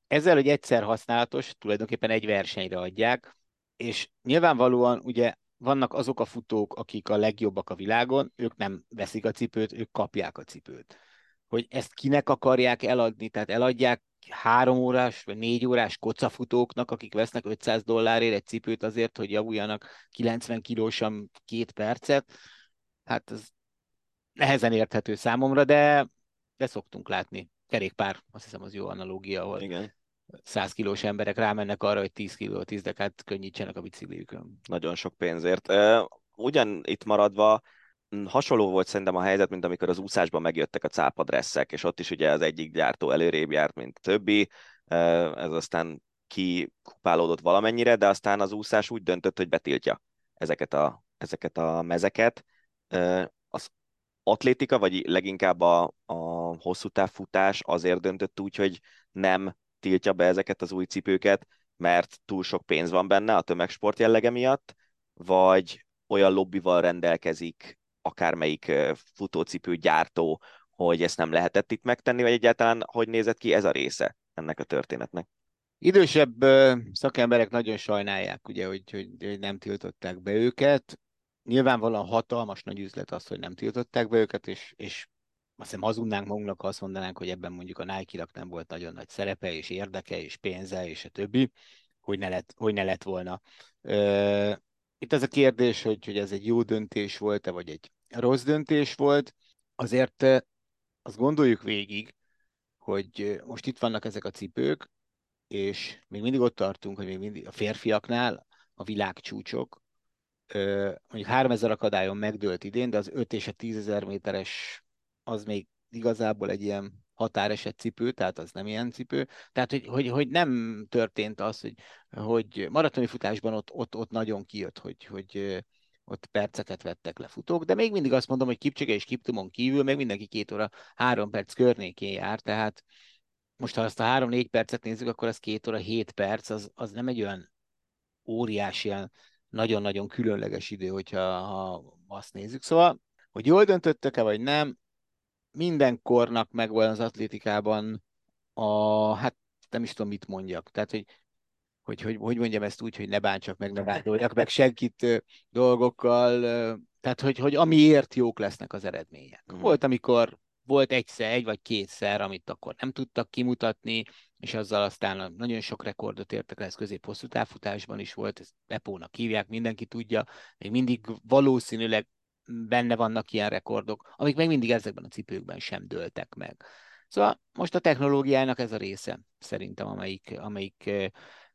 ezzel, hogy egyszer használatos, tulajdonképpen egy versenyre adják, és nyilvánvalóan ugye vannak azok a futók, akik a legjobbak a világon, ők nem veszik a cipőt, ők kapják a cipőt. Hogy ezt kinek akarják eladni, tehát eladják három órás vagy négy órás kocafutóknak, akik vesznek 500 dollárért egy cipőt azért, hogy javuljanak 90 kilósan két percet, hát ez nehezen érthető számomra, de, de szoktunk látni. Kerékpár, azt hiszem az jó analógia, ahol Igen. 100 kilós emberek rámennek arra, hogy 10 kiló, 10 dekát könnyítsenek a bicikliükön. Nagyon sok pénzért. Ugyan itt maradva, hasonló volt szerintem a helyzet, mint amikor az úszásban megjöttek a cápadresszek, és ott is ugye az egyik gyártó előrébb járt, mint a többi, ez aztán kikupálódott valamennyire, de aztán az úszás úgy döntött, hogy betiltja ezeket a, ezeket a mezeket. Az atlétika, vagy leginkább a, a hosszú távfutás azért döntött úgy, hogy nem tiltja be ezeket az új cipőket, mert túl sok pénz van benne a tömegsport jellege miatt, vagy olyan lobbival rendelkezik akármelyik futócipő gyártó, hogy ezt nem lehetett itt megtenni, vagy egyáltalán hogy nézett ki ez a része ennek a történetnek? Idősebb szakemberek nagyon sajnálják, ugye, hogy, hogy, nem tiltották be őket. Nyilvánvalóan hatalmas nagy üzlet az, hogy nem tiltották be őket, és, és azt hiszem hazudnánk magunknak, ha azt mondanánk, hogy ebben mondjuk a Nike-nak nem volt nagyon nagy szerepe, és érdeke, és pénze, és a többi, hogy ne lett, hogy ne lett volna. Itt az a kérdés, hogy, hogy ez egy jó döntés volt-e, vagy egy rossz döntés volt. Azért azt gondoljuk végig, hogy most itt vannak ezek a cipők, és még mindig ott tartunk, hogy még mindig a férfiaknál a világcsúcsok, mondjuk 3000 akadályon megdőlt idén, de az 5 és a 10 ezer méteres az még igazából egy ilyen határeset cipő, tehát az nem ilyen cipő. Tehát, hogy, hogy, hogy nem történt az, hogy, hogy maratoni futásban ott, ott, ott nagyon kijött, hogy, hogy ott perceket vettek le futók, de még mindig azt mondom, hogy Kipcsege és Kiptumon kívül még mindenki két óra három perc környékén jár, tehát most ha azt a három-négy percet nézzük, akkor az két óra hét perc, az, az nem egy olyan óriási, ilyen nagyon-nagyon különleges idő, hogyha ha azt nézzük. Szóval, hogy jól döntöttek-e, vagy nem, mindenkornak megvan az atlétikában a, hát nem is tudom, mit mondjak. Tehát, hogy hogy, hogy, hogy mondjam ezt úgy, hogy ne bántsak meg, ne bántoljak meg senkit dolgokkal, tehát, hogy, hogy amiért jók lesznek az eredmények. Mm. Volt, amikor volt egyszer, egy vagy kétszer, amit akkor nem tudtak kimutatni, és azzal aztán nagyon sok rekordot értek el, ez közép-hosszú távfutásban is volt, ezt Epónak hívják, mindenki tudja, még mindig valószínűleg benne vannak ilyen rekordok, amik még mindig ezekben a cipőkben sem dőltek meg. Szóval most a technológiának ez a része, szerintem, amelyik, amelyik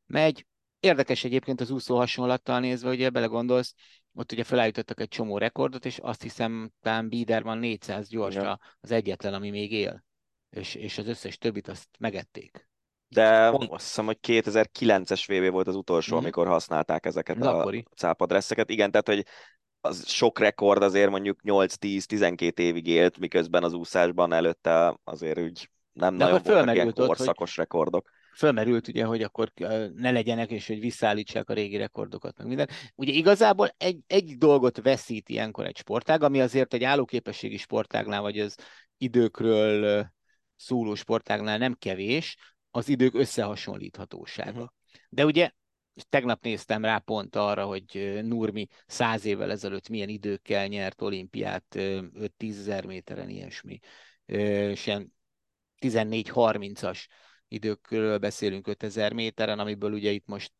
megy. Érdekes egyébként az úszó hasonlattal nézve, ugye belegondolsz, ott ugye felállítottak egy csomó rekordot, és azt hiszem, talán Biederman 400 gyorsra ja. az egyetlen, ami még él. És, és az összes többit azt megették. De Pont. azt hiszem, hogy 2009-es VB volt az utolsó, mm-hmm. amikor használták ezeket az a cápadresszeket. Igen, tehát, hogy az sok rekord azért mondjuk 8-10-12 évig élt, miközben az úszásban előtte azért úgy nem De nagyon voltak ilyen korszakos hogy, rekordok fölmerült ugye, hogy akkor ne legyenek, és hogy visszaállítsák a régi rekordokat, meg minden. Ugye igazából egy, egy dolgot veszít ilyenkor egy sportág, ami azért egy állóképességi sportágnál, vagy az időkről szóló sportágnál nem kevés, az idők összehasonlíthatósága. Uh-huh. De ugye és tegnap néztem rá pont arra, hogy Nurmi száz évvel ezelőtt milyen időkkel nyert olimpiát, 5-10 ezer méteren, ilyesmi, és ilyen 14-30-as időkről beszélünk 5000 méteren, amiből ugye itt most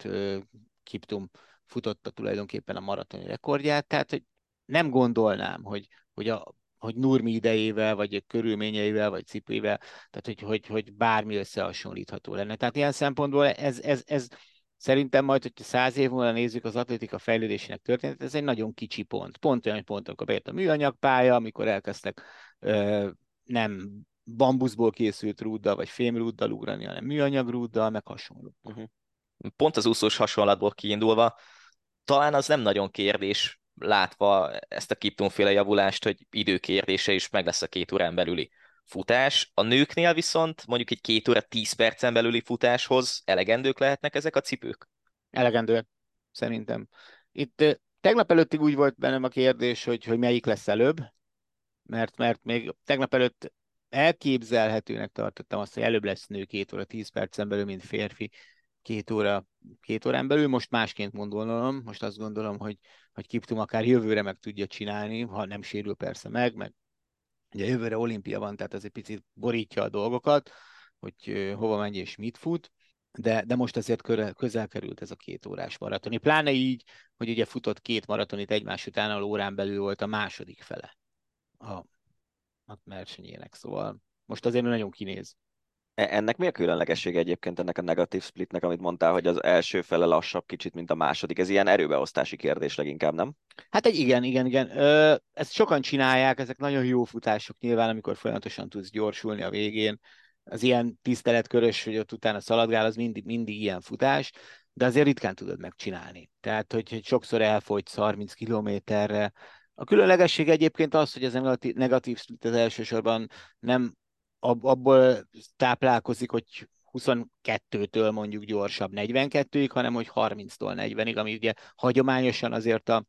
Kiptum futotta tulajdonképpen a maratoni rekordját, tehát hogy nem gondolnám, hogy, hogy, a, hogy Nurmi idejével, vagy a körülményeivel, vagy cipőivel, tehát hogy, hogy, hogy bármi összehasonlítható lenne. Tehát ilyen szempontból ez, ez, ez szerintem majd, hogyha száz év múlva nézzük az atlétika fejlődésének történetet, ez egy nagyon kicsi pont. Pont olyan pont, amikor bejött a műanyagpálya, amikor elkezdtek ö, nem bambuszból készült rúddal, vagy fémrúddal ugrani, hanem műanyag rúddal, meg hasonló. Uh-huh. Pont az úszós hasonlatból kiindulva, talán az nem nagyon kérdés, látva ezt a Kipton-féle javulást, hogy időkérdése is meg lesz a két órán belüli futás. A nőknél viszont mondjuk egy két óra tíz percen belüli futáshoz elegendők lehetnek ezek a cipők? Elegendőek, szerintem. Itt tegnap előttig úgy volt bennem a kérdés, hogy, hogy melyik lesz előbb, mert, mert még tegnap előtt elképzelhetőnek tartottam azt, hogy előbb lesz nő két óra tíz percen belül, mint férfi két, óra, két órán belül. Most másként gondolom, most azt gondolom, hogy, hogy Kiptum akár jövőre meg tudja csinálni, ha nem sérül persze meg, meg ugye jövőre olimpia van, tehát ez egy picit borítja a dolgokat, hogy hova menj és mit fut, de, de most azért közel került ez a két órás maratoni. Pláne így, hogy ugye futott két maratonit egymás után, ahol órán belül volt a második fele a, a versenyének, szóval most azért nagyon kinéz. E, ennek mi a különlegessége egyébként ennek a negatív splitnek, amit mondtál, hogy az első fele lassabb kicsit, mint a második? Ez ilyen erőbeosztási kérdés leginkább, nem? Hát egy igen, igen, igen. Ö, ezt sokan csinálják, ezek nagyon jó futások nyilván, amikor folyamatosan tudsz gyorsulni a végén. Az ilyen tiszteletkörös, hogy ott utána szaladgál, az mindig, mindig ilyen futás, de azért ritkán tudod megcsinálni. Tehát, hogy, hogy sokszor elfogysz 30 kilométerre, a különlegesség egyébként az, hogy ez a negatív split az elsősorban nem abból táplálkozik, hogy 22-től mondjuk gyorsabb 42-ig, hanem hogy 30-tól 40-ig, ami ugye hagyományosan azért a,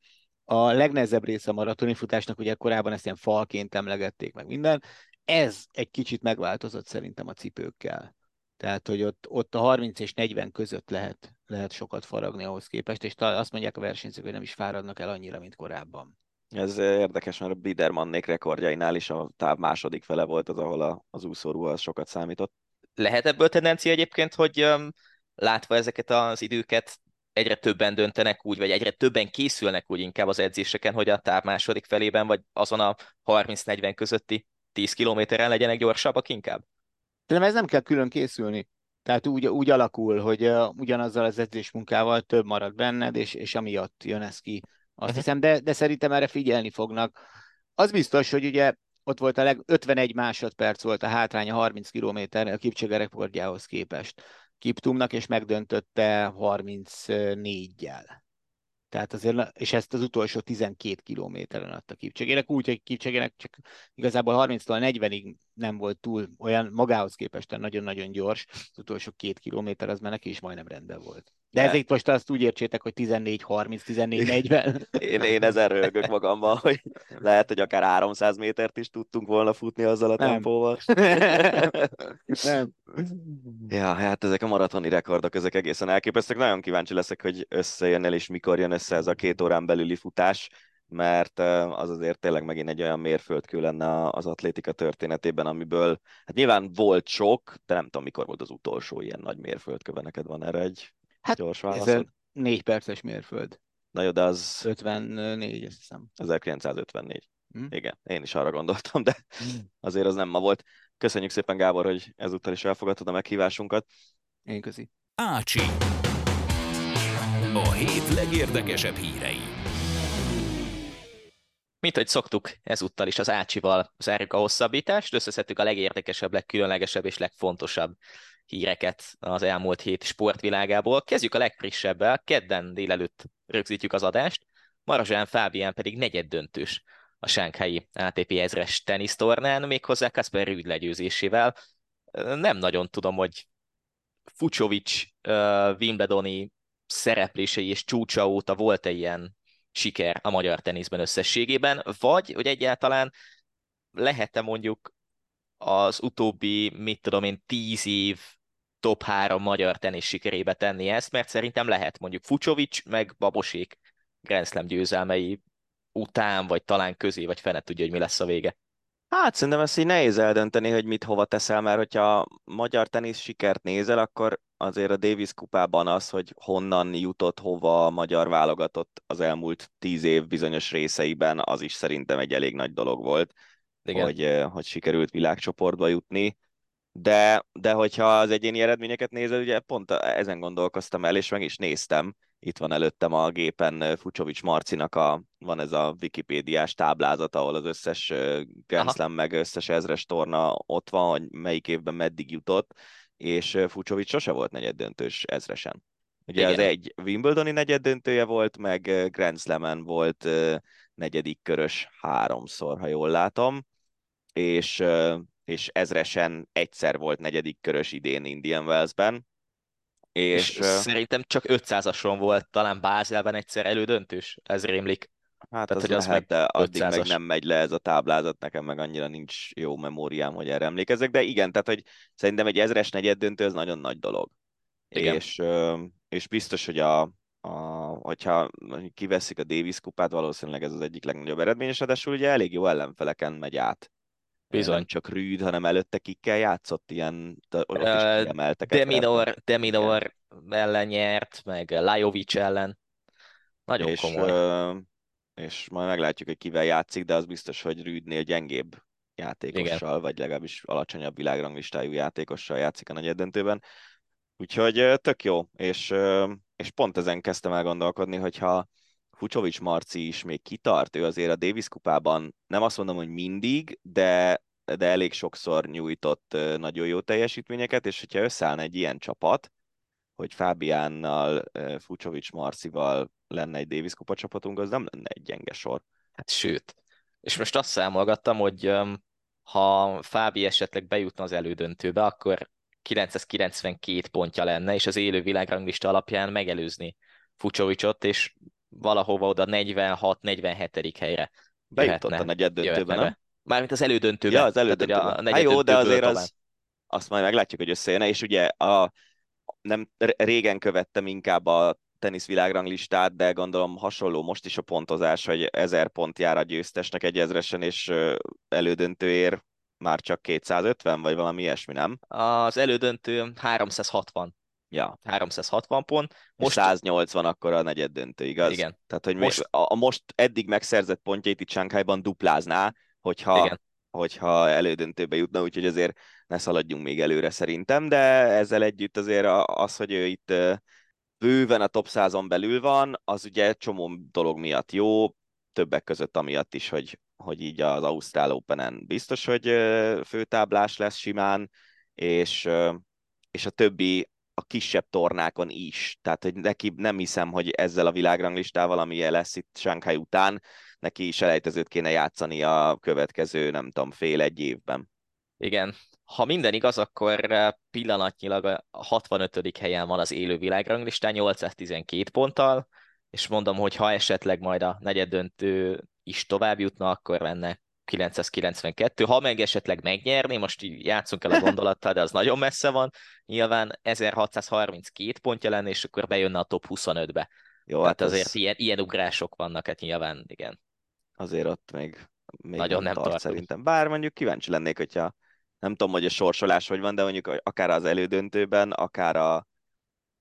a legnehezebb része a maratoni futásnak, ugye korábban ezt ilyen falként emlegették meg minden, ez egy kicsit megváltozott szerintem a cipőkkel. Tehát, hogy ott, ott a 30 és 40 között lehet, lehet sokat faragni ahhoz képest, és azt mondják a versenyzők, hogy nem is fáradnak el annyira, mint korábban. Ez érdekes, mert a Bidermannék rekordjainál is a táv második fele volt az, ahol a, az úszóruha sokat számított. Lehet ebből tendencia egyébként, hogy um, látva ezeket az időket egyre többen döntenek úgy, vagy egyre többen készülnek úgy inkább az edzéseken, hogy a táv második felében, vagy azon a 30-40 közötti 10 kilométeren legyenek gyorsabbak inkább? Szerintem ez nem kell külön készülni. Tehát úgy, úgy alakul, hogy uh, ugyanazzal az edzésmunkával több marad benned, és, és amiatt jön ez ki azt uh-huh. hiszem, de, de szerintem erre figyelni fognak. Az biztos, hogy ugye ott volt a leg, 51 másodperc volt a hátránya 30 km a Kipcsege rekordjához képest Kiptumnak, és megdöntötte 34-jel. Tehát azért, és ezt az utolsó 12 kilométeren adta Kipcsegének, úgy, hogy Kipcsegének csak igazából 30-tól 40-ig nem volt túl olyan magához képest nagyon-nagyon gyors, az utolsó két kilométer az már neki is majdnem rendben volt. De ez itt most azt úgy értsétek, hogy 14-30, 14-40. Én, én ezen rögök magamban, hogy lehet, hogy akár 300 métert is tudtunk volna futni azzal a Nem. tempóval. Nem. Ja, hát ezek a maratoni rekordok, ezek egészen elképesztőek. Nagyon kíváncsi leszek, hogy összejön el, és mikor jön össze ez a két órán belüli futás mert az azért tényleg megint egy olyan mérföldkő lenne az atlétika történetében, amiből, hát nyilván volt sok, de nem tudom, mikor volt az utolsó ilyen nagy mérföldköve, neked van erre egy Hát Gyors ez négy perces mérföld. Na jó, de az... 54, azt hiszem. 1954. Hm? Igen, én is arra gondoltam, de hm. azért az nem ma volt. Köszönjük szépen, Gábor, hogy ezúttal is elfogadtad a meghívásunkat. Én köszi. Ácsi. A hét legérdekesebb hírei. Mint hogy szoktuk, ezúttal is az Ácsival zárjuk a hosszabbítást, összeszedtük a legérdekesebb, legkülönlegesebb és legfontosabb híreket az elmúlt hét sportvilágából. Kezdjük a legfrissebbel, kedden délelőtt rögzítjük az adást, Marazsán Fábián pedig negyed döntős a Sánkhái ATP ezres tenisztornán, méghozzá Kasper Rüd legyőzésével. Nem nagyon tudom, hogy Fucsovics uh, Wimbledoni szereplései és csúcsa óta volt-e ilyen siker a magyar teniszben összességében, vagy hogy egyáltalán lehet-e mondjuk az utóbbi, mit tudom én, tíz év top három magyar tenisz sikerébe tenni ezt, mert szerintem lehet mondjuk Fucsovics, meg Babosék Grand Slam győzelmei után, vagy talán közé, vagy fene tudja, hogy mi lesz a vége. Hát szerintem ezt így nehéz eldönteni, hogy mit hova teszel, mert hogyha magyar tenisz sikert nézel, akkor azért a Davis kupában az, hogy honnan jutott hova a magyar válogatott az elmúlt tíz év bizonyos részeiben, az is szerintem egy elég nagy dolog volt, Igen. Hogy, hogy sikerült világcsoportba jutni. De, de hogyha az egyéni eredményeket nézed, ugye pont ezen gondolkoztam el, és meg is néztem, itt van előttem a gépen Fucsovics Marcinak a, van ez a Wikipédiás táblázat, ahol az összes Grand Slam meg összes ezres torna ott van, hogy melyik évben meddig jutott, és Fucsovics sose volt negyeddöntős ezresen. Ugye Igen. az egy Wimbledoni negyeddöntője volt, meg Grand Slam-en volt negyedik körös háromszor, ha jól látom, és, és ezresen egyszer volt negyedik körös idén Indian Wells-ben, és, és szerintem csak 500-ason volt, talán Bázelben egyszer elődöntős, ez rémlik. Hát Tehát, az, hogy az lehet, de addig meg nem megy le ez a táblázat, nekem meg annyira nincs jó memóriám, hogy erre emlékezek, de igen, tehát hogy szerintem egy ezres negyed döntő az nagyon nagy dolog. Igen. És, és biztos, hogy a, a, hogyha kiveszik a Davis kupát, valószínűleg ez az egyik legnagyobb eredményes, adásul ugye elég jó ellenfeleken megy át. Bizony. Nem csak Rűd, hanem előtte kikkel játszott ilyen, ott is kiemeltek. Deminor, Deminor ellen nyert, meg Lajovic ellen. Nagyon és, komoly. Ö, és majd meglátjuk, hogy kivel játszik, de az biztos, hogy Rűdnél gyengébb játékossal, Igen. vagy legalábbis alacsonyabb világranglistájú játékossal játszik a negyeddöntőben. Úgyhogy tök jó, és, és pont ezen kezdtem el gondolkodni, hogyha Fucsovics Marci is még kitart, ő azért a Davis kupában nem azt mondom, hogy mindig, de, de elég sokszor nyújtott nagyon jó teljesítményeket, és hogyha összeállna egy ilyen csapat, hogy Fábiánnal, Fucsovics Marcival lenne egy Davis kupa csapatunk, az nem lenne egy gyenge sor. Hát sőt. És most azt számolgattam, hogy ha Fábi esetleg bejutna az elődöntőbe, akkor 992 pontja lenne, és az élő világranglista alapján megelőzni Fucsovicsot, és valahova oda 46-47. helyre Bejutott a negyed döntőben, nem? Mármint az elődöntőben. Ja, az elődöntőben. Tehát, a hát jó, de azért az, azt majd meglátjuk, hogy összejön és ugye a, nem régen követtem inkább a teniszvilágranglistát, de gondolom hasonló most is a pontozás, hogy ezer pont jár a győztesnek egy ezresen, és elődöntőér már csak 250, vagy valami ilyesmi, nem? Az elődöntő 360. Ja. 360 pont. Most 180 akkor a negyed döntő, igaz? Igen. Tehát, hogy most... A, a most eddig megszerzett pontjait itt Shanghaiban duplázná, hogyha, Igen. hogyha elődöntőbe jutna, úgyhogy azért ne szaladjunk még előre szerintem, de ezzel együtt azért az, hogy ő itt bőven a top 100-on belül van, az ugye csomó dolog miatt jó, többek között amiatt is, hogy, hogy így az Ausztrál Open-en biztos, hogy főtáblás lesz simán, és, és a többi a kisebb tornákon is. Tehát, hogy neki nem hiszem, hogy ezzel a világranglistával, ami lesz itt Shanghai után, neki selejtezőt kéne játszani a következő, nem tudom, fél egy évben. Igen. Ha minden igaz, akkor eh, pillanatnyilag a 65. helyen van az élő világranglistán 812 ponttal, és mondom, hogy ha esetleg majd a negyed is tovább jutna, akkor lenne 992, ha meg esetleg megnyerni, most így játszunk el a gondolattal, de az nagyon messze van, nyilván 1632 pontja lenne, és akkor bejönne a top 25-be. Jó, Tehát hát azért az... ilyen, ilyen ugrások vannak, hát nyilván, igen. Azért ott még, még nagyon nem, nem tart, tart szerintem. Bár mondjuk kíváncsi lennék, hogyha nem tudom, hogy a sorsolás hogy van, de mondjuk akár az elődöntőben, akár a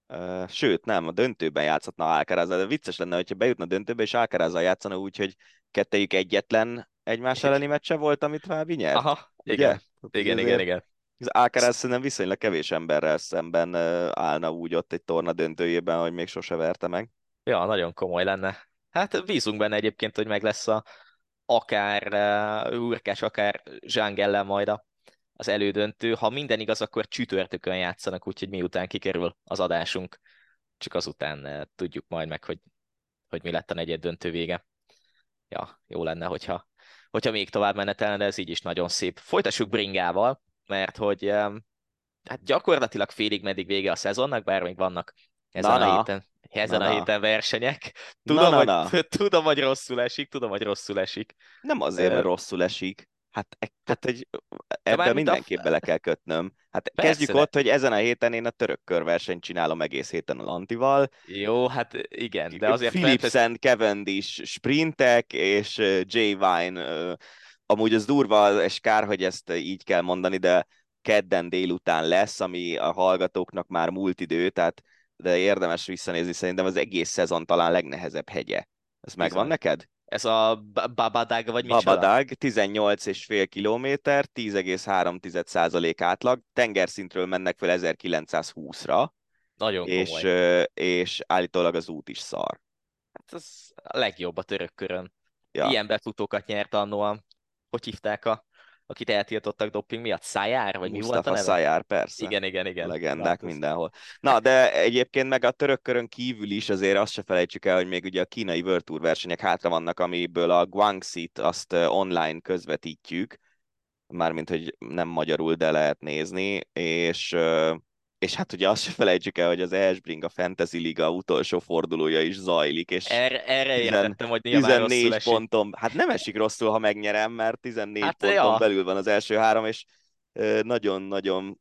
Uh, sőt, nem, a döntőben játszhatna Alcaraz, de vicces lenne, hogyha bejutna a döntőbe, és Alcarazzal játszana úgy, hogy kettejük egyetlen egymás elleni meccse volt, amit Fábi nyert? Aha, igen, ugye? igen, igen, igen. Az Alcaraz szerintem viszonylag kevés emberrel szemben állna úgy ott egy torna döntőjében, hogy még sose verte meg. Ja, nagyon komoly lenne. Hát bízunk benne egyébként, hogy meg lesz a akár uh, Urkás, akár Zsángellen majd a, az elődöntő. Ha minden igaz, akkor csütörtökön játszanak, úgyhogy miután kikerül az adásunk, csak azután uh, tudjuk majd meg, hogy, hogy mi lett a negyed döntő vége. Ja, jó lenne, hogyha hogyha még tovább menetelne, de ez így is nagyon szép. Folytassuk Bringával, mert hogy hát gyakorlatilag félig meddig vége a szezonnak, bár még vannak ezen na, a héten, ezen na, a héten versenyek. Tudom, na, na, hogy, na. tudom, hogy rosszul esik, tudom, hogy rosszul esik. Nem azért, mert rosszul esik. Hát, e- hát hogy ebben mármint a- mindenképp bele kell kötnöm. Hát Persze, kezdjük de- ott, hogy ezen a héten én a török körversenyt csinálom egész héten a Lantival. Jó, hát igen, de azért Philipsen, Cavendish sprintek, és Jay Vine, amúgy az durva, és kár, hogy ezt így kell mondani, de kedden délután lesz, ami a hallgatóknak már múlt idő, tehát de érdemes visszanézni, szerintem az egész szezon talán legnehezebb hegye. Ez megvan neked? Ez a Ba- Babadag, vagy micsoda? Babadag, 18,5 kilométer, 10,3% átlag, tengerszintről mennek fel 1920-ra, Nagyon és, komoly. és állítólag az út is szar. Hát az a legjobb a török körön. Ja. Ilyen befutókat nyert annó a, hogy hívták a, akit eltiltottak doping miatt? Szájár? Vagy mi volt a Mustafa neve? Szájár, persze. Igen, igen, igen. Legendák Látom. mindenhol. Na, de egyébként meg a török körön kívül is azért azt se felejtsük el, hogy még ugye a kínai World Tour versenyek hátra vannak, amiből a Guangxi-t azt online közvetítjük, mármint, hogy nem magyarul, de lehet nézni, és, és hát ugye azt se felejtsük el, hogy az Esbring, a Fantasy Liga utolsó fordulója is zajlik, és Erre, erre értettem, hogy nyilván rosszul 14 esik. ponton, hát nem esik rosszul, ha megnyerem, mert 14 Hát, ponton ja. belül van az első három, és nagyon-nagyon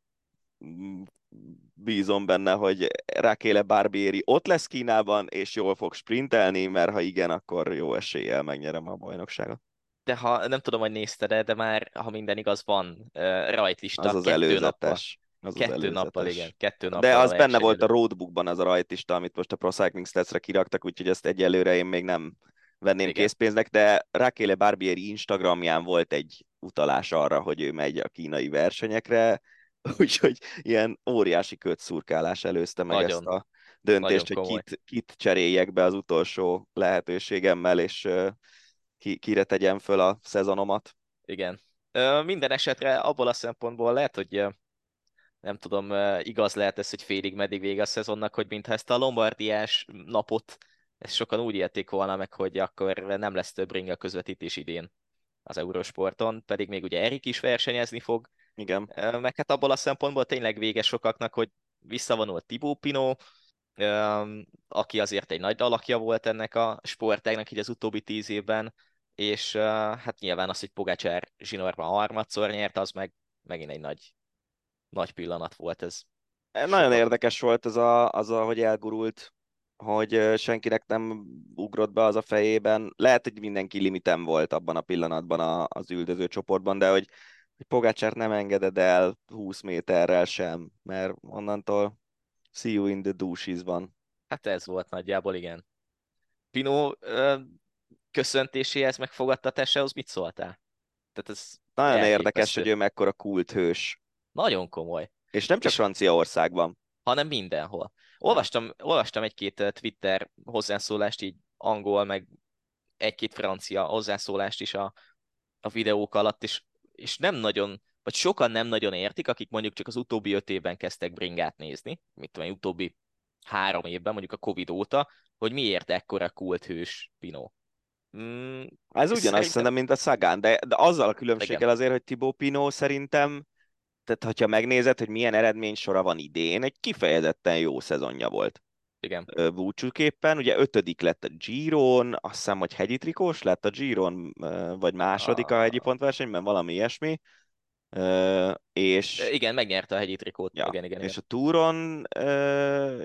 bízom benne, hogy Rakéle Barbieri ott lesz Kínában, és jól fog sprintelni, mert ha igen, akkor jó eséllyel megnyerem a bajnokságot. De ha nem tudom, hogy nézted de már, ha minden igaz, van uh, rajtlista. Az az kettő Nappal, Az az kettő előzetes. nappal, igen. Kettő nappal De az benne volt a roadbookban az a rajtista, amit most a Pro Cycling Stats-re kiraktak, úgyhogy ezt egyelőre én még nem venném Igen. készpénznek, de Rakéle Barbieri Instagramján volt egy utalás arra, hogy ő megy a kínai versenyekre, úgyhogy ilyen óriási kötszurkálás előzte meg Nagyon. ezt a döntést, Nagyon hogy kit, kit cseréljek be az utolsó lehetőségemmel, és ö, ki, kire tegyem föl a szezonomat. Igen. Ö, minden esetre abból a szempontból lehet, hogy nem tudom, igaz lehet ez, hogy félig meddig vége a szezonnak, hogy mintha ezt a Lombardiás napot, ezt sokan úgy élték volna meg, hogy akkor nem lesz több ringa közvetítés idén az Eurosporton, pedig még ugye Erik is versenyezni fog, Igen. Meg hát abból a szempontból tényleg vége sokaknak, hogy visszavonult Thibaut Pinot, öm, aki azért egy nagy alakja volt ennek a sportágnak így az utóbbi tíz évben, és hát nyilván az, hogy Pogacsár zsinórban harmadszor nyert, az meg megint egy nagy, nagy pillanat volt ez. Nagyon Sokat. érdekes volt ez a, az, a, hogy elgurult, hogy senkinek nem ugrott be az a fejében. Lehet, hogy mindenki limiten volt abban a pillanatban a, az üldöző csoportban, de hogy, hogy Pogácsár nem engeded el 20 méterrel sem, mert onnantól see you in the douches van. Hát ez volt nagyjából, igen. Pino köszöntéséhez, meg fogadtatásához mit szóltál? Tehát ez Nagyon elképesztő. érdekes, hogy ő mekkora kulthős. Nagyon komoly. És nem csak És- Franciaországban. hanem mindenhol. Olvastam, olvastam egy-két Twitter hozzászólást, így angol, meg egy-két francia hozzászólást is a, a videók alatt, és, és nem nagyon, vagy sokan nem nagyon értik, akik mondjuk csak az utóbbi öt évben kezdtek bringát nézni, mit tudom, utóbbi három évben, mondjuk a Covid óta, hogy miért ekkora kulthős Pino. Mm, Ez ugyanaz szerintem- szerintem, mint a Sagan, de, de azzal a különbséggel Igen. azért, hogy Thibaut Pinot szerintem, tehát hogyha megnézed, hogy milyen eredménysora van idén, egy kifejezetten jó szezonja volt. igen, búcsúképpen. Ugye ötödik lett a Giron, azt hiszem, hogy hegyi trikós lett a Giron, vagy második a Ah. hegyi pontversenyben, valami ilyesmi. És, igen, megnyerte a hegyi trikót. ja, igen, igen, és igen. a túron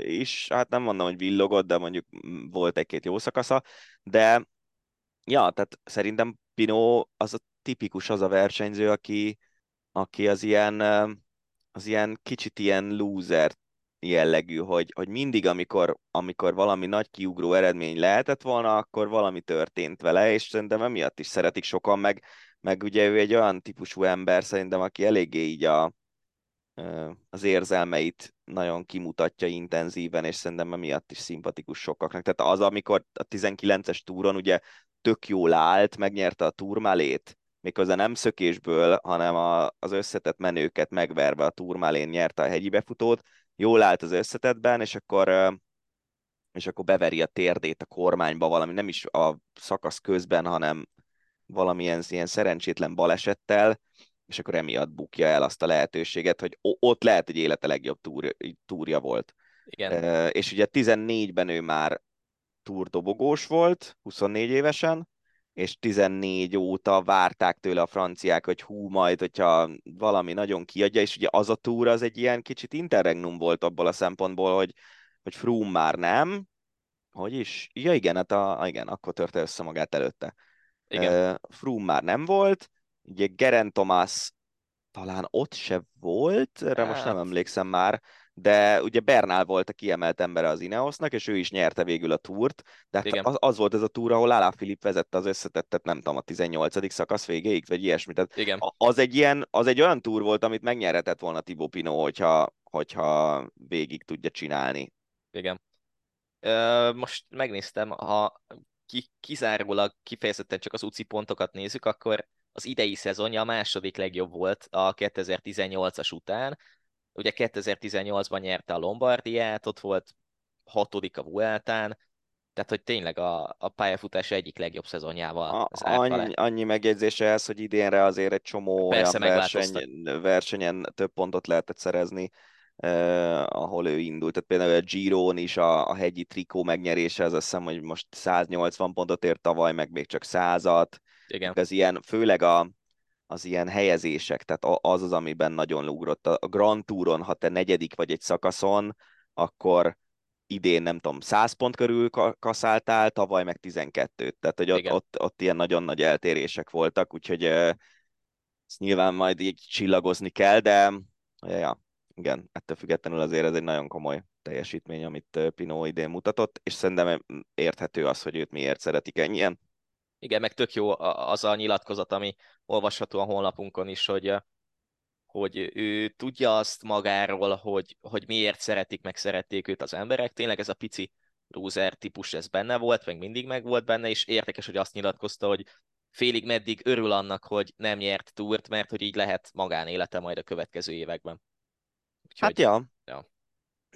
is, hát nem mondom, hogy villogott, de mondjuk volt egy-két jó szakasza, de ja, tehát szerintem Pino az a tipikus az a versenyző, aki, aki az ilyen, az ilyen kicsit ilyen loser jellegű, hogy, hogy mindig, amikor, amikor valami nagy kiugró eredmény lehetett volna, akkor valami történt vele, és szerintem emiatt is szeretik sokan, meg, meg ugye ő egy olyan típusú ember szerintem, aki eléggé így a, az érzelmeit nagyon kimutatja intenzíven, és szerintem emiatt is szimpatikus sokaknak. Tehát az, amikor a 19-es túron ugye tök jól állt, megnyerte a turmalét, méghozzá nem szökésből, hanem a, az összetett menőket megverve a turmalén nyerte a hegyi befutót, jól állt az összetetben, és akkor, és akkor beveri a térdét a kormányba valami, nem is a szakasz közben, hanem valamilyen ilyen szerencsétlen balesettel, és akkor emiatt bukja el azt a lehetőséget, hogy ott lehet, hogy élete legjobb túr, túrja volt. igen. És ugye 14-ben ő már túrdobogós volt, 24 évesen, és 14 óta várták tőle a franciák, hogy hú, majd, hogyha valami nagyon kiadja, és ugye az a túr az egy ilyen kicsit interregnum volt abból a szempontból, hogy, hogy Froome már nem, hogy is? Ja igen, hát a, igen, akkor törte össze magát előtte. Igen. Uh, Froome már nem volt, ugye Geren Thomas talán ott se volt, erre most nem Hát. emlékszem már, de ugye Bernál volt a kiemelt embere az Ineosnak, és ő is nyerte végül a túrt, de hát Igen. az, az volt ez a túr, ahol Alá Filip vezette az összetettet, nem tudom, a 18. szakasz végéig, vagy ilyesmi. Tehát Igen. az egy, ilyen, az egy olyan túr volt, amit megnyerhetett volna Thibaut Pinot, hogyha, hogyha végig tudja csinálni. Igen. Ö, most megnéztem, ha ki, kizárólag kifejezetten csak az UCI pontokat nézzük, akkor az idei szezonja a második legjobb volt a 2018-as után. Ugye 2018-ban nyerte a Lombardiát, ott volt hatodik a Vueltán, tehát hogy tényleg a, a pályafutás egyik legjobb szezonjával A, annyi, annyi megjegyzése ez, hogy idénre azért egy csomó Persze, olyan verseny, versenyen több pontot lehetett szerezni, eh, ahol ő indult. Tehát például a Giron is a, a hegyi trikó megnyerése, az azt hiszem, hogy most 180 pontot ért tavaly, meg még csak százat. Igen, Az ilyen, főleg a, az ilyen helyezések, tehát az az, amiben nagyon ugrott. A Grand Touron, ha te negyedik vagy egy szakaszon, akkor idén nem tudom, 100 pont körül ka- kaszáltál, tavaly meg 12-t. Tehát, hogy ott, ott, ott ilyen nagyon nagy eltérések voltak, úgyhogy ezt nyilván majd így csillagozni kell, de ja, ja, igen, ettől függetlenül azért ez egy nagyon komoly teljesítmény, amit ö, Pinot idén mutatott, és szerintem érthető az, hogy őt miért szeretik ennyien. Igen, meg tök jó az a nyilatkozat, ami olvasható a honlapunkon is, hogy, hogy ő tudja azt magáról, hogy, hogy miért szeretik, meg szerették őt az emberek. Tényleg ez a pici loser típus, ez benne volt, meg mindig meg volt benne, és érdekes, hogy azt nyilatkozta, hogy félig meddig örül annak, hogy nem nyert túrt, mert hogy így lehet magánélete majd a következő években. Úgyhogy, Hát ja, ja.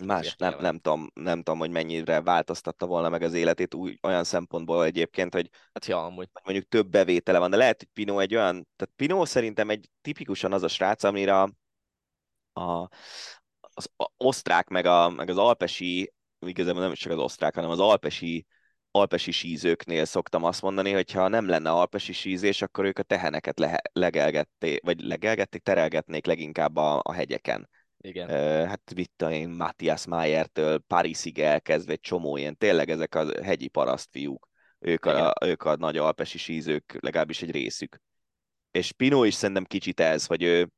Más nem, nem, tudom, nem tudom, hogy mennyire változtatta volna meg az életét úgy, olyan szempontból egyébként, hogy hát ja, amúgy. mondjuk több bevétele van, de lehet, hogy Pino egy olyan, tehát Pino szerintem egy tipikusan az a srác, amire a, a, az a- osztrák meg, a, meg az alpesi, igazából nem is csak az osztrák, hanem az alpesi alpesi sízőknél szoktam azt mondani, hogy ha nem lenne alpesi sízés, akkor ők a teheneket le- legelgették, vagy legelgették, terelgetnék leginkább a, a hegyeken. Igen. Hát mit tudom én, Matthias Mayertől Parisig elkezdve egy csomó ilyen, tényleg ezek a hegyi parasztfiúk. Ők a, ők a nagy alpesi sízők, legalábbis egy részük. És Pino is szerintem kicsit ez, hogy ő,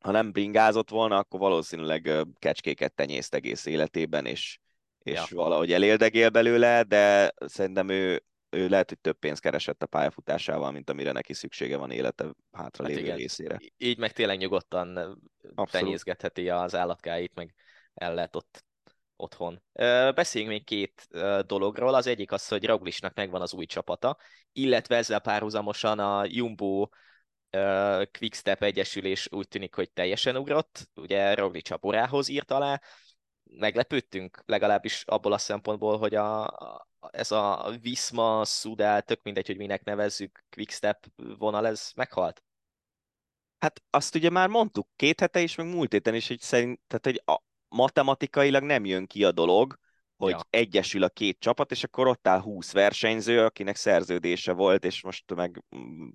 ha nem bringázott volna, akkor valószínűleg kecskéket tenyészt egész életében, és, és Ja. valahogy eléldegél belőle, de szerintem ő, ő lehet, hogy több pénzt keresett a pályafutásával, mint amire neki szüksége van élete hátra Hát lévő igen. részére. Így meg tényleg nyugodtan Abszolút. tenyészgetheti az állatkáit, meg el lehet ott otthon. Beszéljünk még két dologról. Az egyik az, hogy Roglisnak megvan az új csapata, illetve ezzel párhuzamosan a Jumbo Quickstep egyesülés úgy tűnik, hogy teljesen ugrott. Ugye Roglic a borához írt alá. Meglepődtünk legalábbis abból a szempontból, hogy a- ez a Visma, Sudal, tök mindegy, hogy minek nevezzük, Quickstep vonal, ez meghalt. Hát azt ugye már mondtuk két hete is, meg múlt héten is, hogy szerint, tehát hogy a, matematikailag nem jön ki a dolog, hogy Ja. egyesül a két csapat, és akkor ott áll 20 versenyző, akinek szerződése volt, és most meg mm,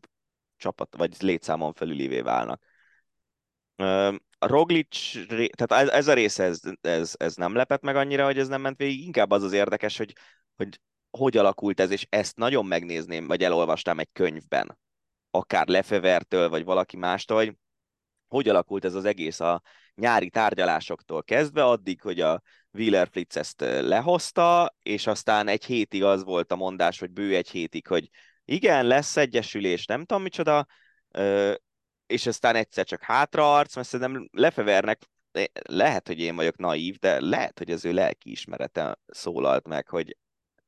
csapat, vagy létszámon felülivé válnak. A Roglic, tehát ez, ez a része, ez, ez, ez nem lepett meg annyira, hogy ez nem ment végig, inkább az az érdekes, hogy hogy, hogy alakult ez, és ezt nagyon megnézném, vagy elolvastam egy könyvben, akár Lefevertől, vagy valaki mástól, hogy hogy alakult ez az egész a nyári tárgyalásoktól kezdve, addig, hogy a Wheeler Flitz ezt lehozta, és aztán egy hétig az volt a mondás, vagy bő egy hétig, hogy igen, lesz egyesülés, nem tudom micsoda, és aztán egyszer csak hátraarc, mert szerintem Lefevernek lehet, hogy én vagyok naív, de lehet, hogy az ő lelkiismerete szólalt meg, hogy,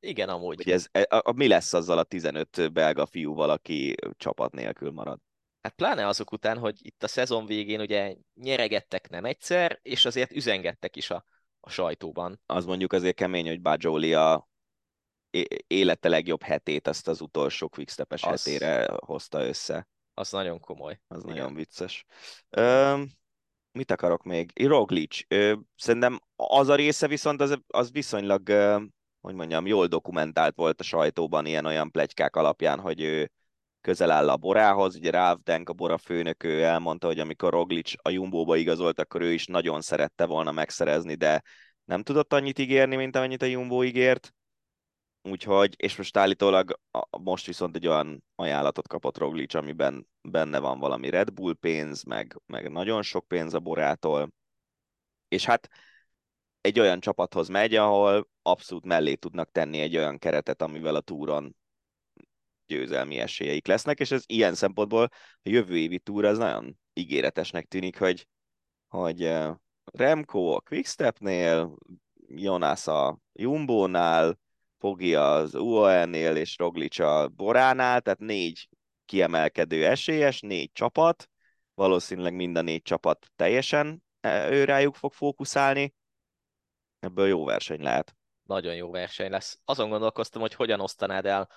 Igen, amúgy. hogy ez, a, a, mi lesz azzal a 15 belga fiúval, aki csapat nélkül marad. Hát pláne azok után, hogy itt a szezon végén ugye nyeregettek nem egyszer, és azért üzengettek is a, a sajtóban. Az mondjuk azért kemény, hogy Bajoli a élete legjobb hetét, azt az utolsó quickstepes Az- hetére hozta össze. Az nagyon komoly. Az Igen. nagyon vicces. Ö, mit akarok még? Roglic. Ö, szerintem az a része viszont az, az viszonylag ö, hogy mondjam, jól dokumentált volt a sajtóban ilyen-olyan plegykák alapján, hogy ő közel áll a Borához. Ugye Ráv Denk, a Bora főnök, ő elmondta, hogy amikor Roglic a Jumbóba igazolt, akkor ő is nagyon szerette volna megszerezni, de nem tudott annyit ígérni, mint amennyit a Jumbo ígért. Úgyhogy, és most állítólag most viszont egy olyan ajánlatot kapott Roglic, amiben benne van valami Red Bull pénz, meg, meg nagyon sok pénz a Borától. És hát egy olyan csapathoz megy, ahol abszolút mellé tudnak tenni egy olyan keretet, amivel a túron győzelmi esélyeik lesznek, és ez ilyen szempontból a jövő évi túra az nagyon ígéretesnek tűnik, hogy, hogy Remco a Quickstepnél, Jonas a Jumbo-nál, Pogi az UAE-nél és Roglic a Boránál, tehát négy kiemelkedő esélyes, négy csapat, valószínűleg mind a négy csapat teljesen ő rájuk fog fókuszálni, ebből jó verseny lehet. Nagyon jó verseny lesz. Azon gondolkoztam, hogy hogyan osztanád el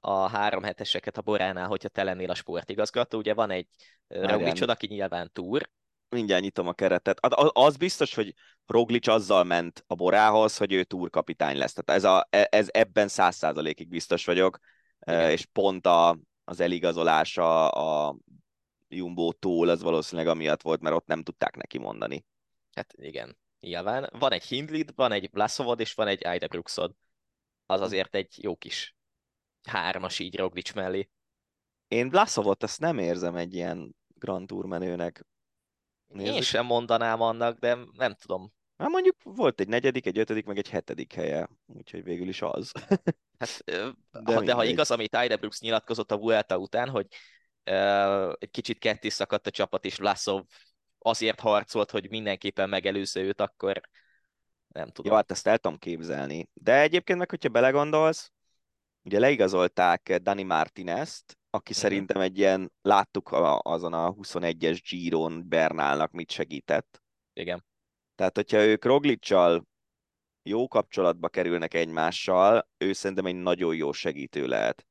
a három heteseket a Boránál, hogyha te lennél a sportigazgató. Ugye van egy Roglicod, aki nyilván túr. Mindjárt nyitom a keretet. Az biztos, hogy Roglic azzal ment a Borához, hogy ő túrkapitány lesz. Tehát ez, a, e, ez ebben száz százalékig biztos vagyok, Igen. és pont a, az eligazolása a Jumbo-tól az valószínűleg amiatt volt, mert ott nem tudták neki mondani. Hát igen, nyilván. Van egy Hindlid, van egy Vlasovod, és van egy Aida Brooksod. Az azért egy jó kis hármas így Roglic mellé. Én Vlasovot azt nem érzem egy ilyen Grand Tour menőnek. Nézzük. Én sem mondanám annak, de nem tudom. Hát mondjuk volt egy negyedik, egy ötödik, meg egy hetedik helye, úgyhogy végül is az. hát, de, ha, de ha igaz, amit Aida Brooks nyilatkozott a Vuelta után, hogy uh, egy kicsit ketté szakadt a csapat, és Laszov azért harcolt, hogy mindenképpen megelőzze őt, akkor nem tudom. Jó, hát ezt el tudom képzelni. De egyébként meg, hogyha belegondolsz, ugye leigazolták Dani Martinez-t, aki uh-huh. szerintem egy ilyen, láttuk a, azon a 21-es Giron Bernálnak mit segített. Igen. Tehát, hogyha ők Roglicsal jó kapcsolatba kerülnek egymással, ő szerintem egy nagyon jó segítő lehet.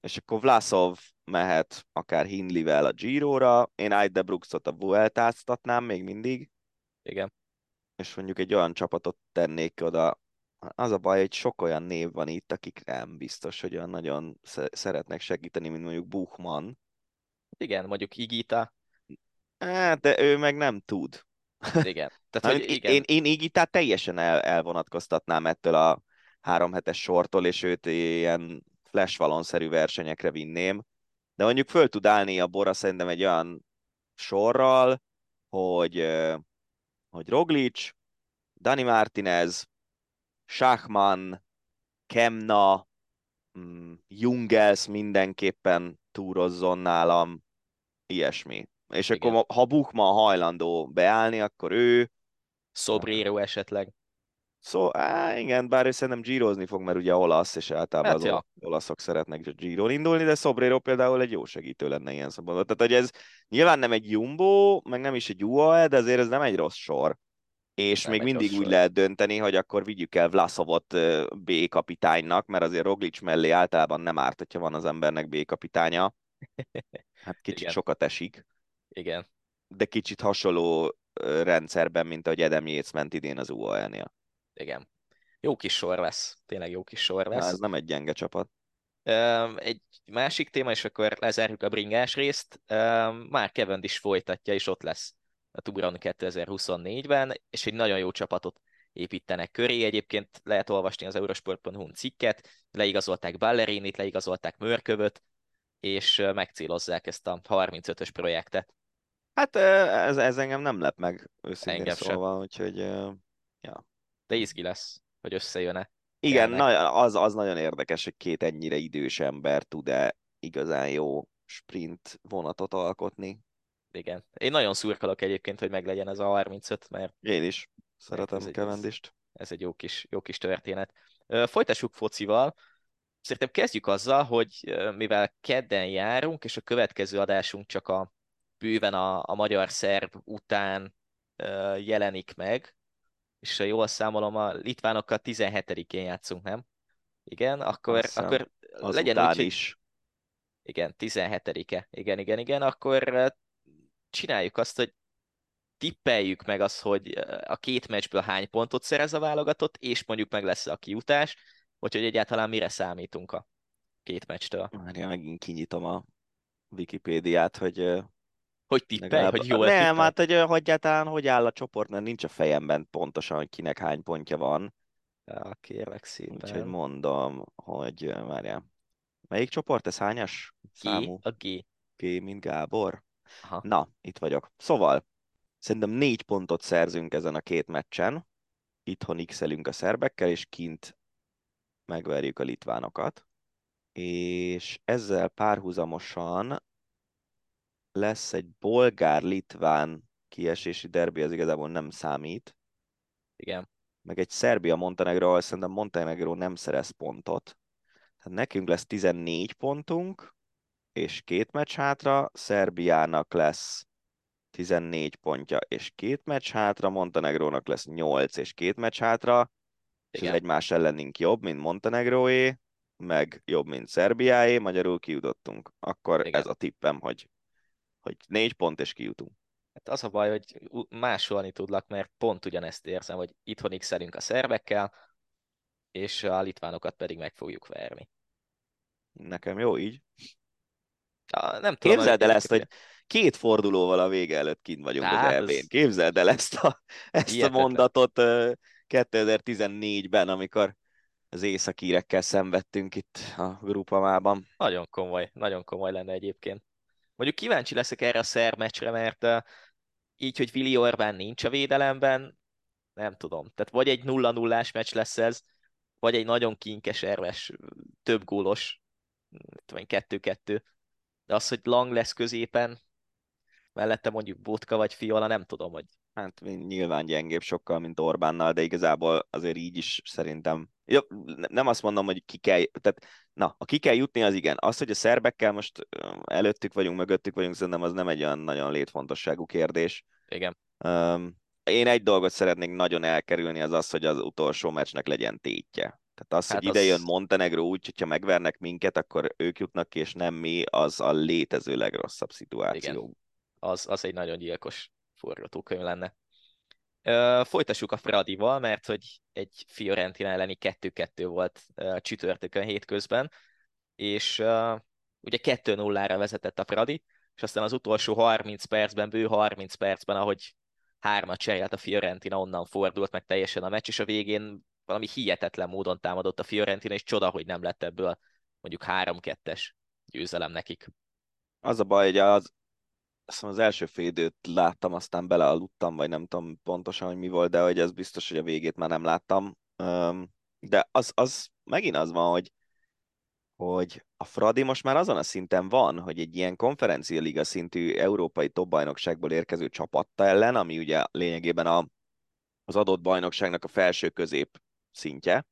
És akkor Vlasov mehet akár Hindlivel a Giro-ra, én Aide Brooksot a Vueltáztatnám még mindig. Igen. És mondjuk egy olyan csapatot tennék oda, az a baj, hogy sok olyan név van itt, akik nem biztos, hogy olyan nagyon szeretnek segíteni, mint mondjuk Buchmann. Igen, mondjuk Igita. Hát, de ő meg nem tud. Igen. Tehát, hogy igen. Én, én Igitát teljesen el, elvonatkoztatnám ettől a három hetes sortól, és őt ilyen flash valonszerű versenyekre vinném. De mondjuk föl tud állni a Bora szerintem egy olyan sorral, hogy, hogy Roglic, Dani Martinez, Schachmann, Kemna, mm, Jungels mindenképpen túrozzon nálam, ilyesmi. És Igen. akkor ha Buchmann hajlandó beállni, akkor ő... Sobrero esetleg. Szó, á, igen, bár ő szerintem gyírozni fog, mert ugye olasz, és általában hát, az ja. olaszok szeretnek gyíron indulni, de Sobrero például egy jó segítő lenne ilyen szabadon. Tehát, hogy ez nyilván nem egy Jumbo, meg nem is egy UAE, de azért ez nem egy rossz sor. És nem még mindig úgy sor. lehet dönteni, hogy akkor vigyük el Vlasovot B kapitánynak, mert azért Roglic mellé általában nem árt, hogyha van az embernek B kapitánya. Hát kicsit Igen. sokat esik. Igen. De kicsit hasonló rendszerben, mint ahogy Edem Yates ment idén az UAE-nél. Igen. Jó kis sor lesz. Tényleg jó kis sor lesz. Na, ez nem egy gyenge csapat. Egy másik téma, és akkor lezárjuk a bringás részt. Már Kevin is folytatja, és ott lesz a Touron 2024-ben, és egy nagyon jó csapatot építenek köré. Egyébként lehet olvasni az eurosport.hu cikket, leigazolták Ballerinit, leigazolták Mörkövöt, és megcélozzák ezt a 35-ös projektet. Hát ez, ez engem nem lep meg őszintén engem szóval, sem. úgyhogy ja. De izgi lesz, hogy összejön-e. Igen, na, az, az nagyon érdekes, hogy két ennyire idős ember tud-e igazán jó sprint vonatot alkotni. Igen. Én nagyon szurkolok egyébként, hogy meglegyen ez a 35, mert... Én is. Szeretem Kevendist. Ez egy jó kis, jó kis történet. Folytassuk focival. Szerintem kezdjük azzal, hogy mivel kedden járunk, és a következő adásunk csak a bőven a, a magyar szerb után jelenik meg, és ha jól számolom, a litvánokkal 17-én játszunk, nem? Igen, akkor, akkor legyen úgy, is. Igen, 17-e. Igen, igen, igen, akkor csináljuk azt, hogy tippeljük meg azt, hogy a két meccsből hány pontot szerez a válogatott, és mondjuk meg lesz a kiutás, úgyhogy egyáltalán mire számítunk a két meccstől. Már megint kinyitom a Wikipédiát, hogy hogy tippelj, hogy jól Nem, tippel? hát hogy, hogy egyáltalán hogy áll a csoport, mert nincs a fejemben pontosan, hogy kinek hány pontja van. Ja, kérlek szépen. Úgyhogy mondom, hogy várjál. Melyik csoport ez hányas G, számú? a G. G, mint Gábor? Aha. Na, itt vagyok. Szóval, szerintem négy pontot szerzünk ezen a két meccsen. Itthon x a szerbekkel, és kint megverjük a litvánokat. És ezzel párhuzamosan lesz egy bolgár-litván kiesési derbi, ez igazából nem számít. Igen. Meg egy Szerbia-Montenegro, ahol szerintem Montenegro nem szerez pontot. Tehát nekünk lesz 14 pontunk, és két meccs hátra, Szerbiának lesz 14 pontja és két meccs hátra, Montenegrónak lesz 8 és két meccs hátra, és Igen. ez egymás ellenünk jobb, mint Montenegróé, meg jobb, mint Szerbiáé, magyarul kijutottunk. Akkor Igen. ez a tippem, hogy, hogy négy pont és kijutunk. Hát az a baj, hogy másolni tudlak, mert pont ugyanezt érzem, hogy itthon x a szerbekkel, és a litvánokat pedig meg fogjuk verni. Nekem jó így. Ja, nem tudom, Képzeld el ezt, hogy két fordulóval a vége előtt kint vagyunk Hát, az EB-n. Képzeld el ezt a, ezt a mondatot ö, 2014-ben, amikor az északírekkel szenvedtünk itt a grupamában. Nagyon komoly, nagyon komoly lenne egyébként. Mondjuk kíváncsi leszek erre a szerb meccsre, mert így, hogy Vili Orbán nincs a védelemben, nem tudom. Tehát vagy egy 0-0-ás meccs lesz ez, vagy egy nagyon kinkes, erves, több gólos, tudom én, 2-2. De az, hogy Lang lesz középen, mellette mondjuk Botka vagy Fiola, nem tudom, hogy Hát nyilván gyengébb sokkal, mint Orbánnal, de igazából azért így is szerintem... Jó, ne- nem azt mondom, hogy ki kell... Tehát, na, a ki kell jutni, az igen. Az, hogy a szerbekkel most előttük vagyunk, mögöttük vagyunk, szerintem az nem egy olyan nagyon létfontosságú kérdés. igen, Um, én egy dolgot szeretnék nagyon elkerülni, az az, hogy az utolsó meccsnek legyen tétje. Tehát az, Hát hogy ide jön az- Montenegro úgy, hogyha megvernek minket, akkor ők jutnak ki, és nem mi, az a létező legrosszabb szituáció. Igen. az, az egy nagyon gyilkos forgatókönyv lenne. Ö, folytassuk a Fradival, mert hogy egy Fiorentina elleni 2-2 volt ö, csütörtökön hétközben, és ugye 2-0-ra vezetett a Fradi, és aztán az utolsó 30 percben, bő 30 percben, ahogy hármat cserélt a Fiorentina, onnan fordult meg teljesen a meccs, és a végén valami hihetetlen módon támadott a Fiorentina, és csoda, hogy nem lett ebből mondjuk 3-2-es győzelem nekik. Az a baj, hogy az, hiszem az első fél időt láttam, aztán belealudtam, vagy nem tudom pontosan, hogy mi volt, de hogy ez biztos, hogy a végét már nem láttam. De az, az megint az van, hogy, hogy a Fradi most már azon a szinten van, hogy egy ilyen konferencia liga szintű európai topbajnokságból érkező csapatta ellen, ami ugye lényegében a, az adott bajnokságnak a felső közép szintje,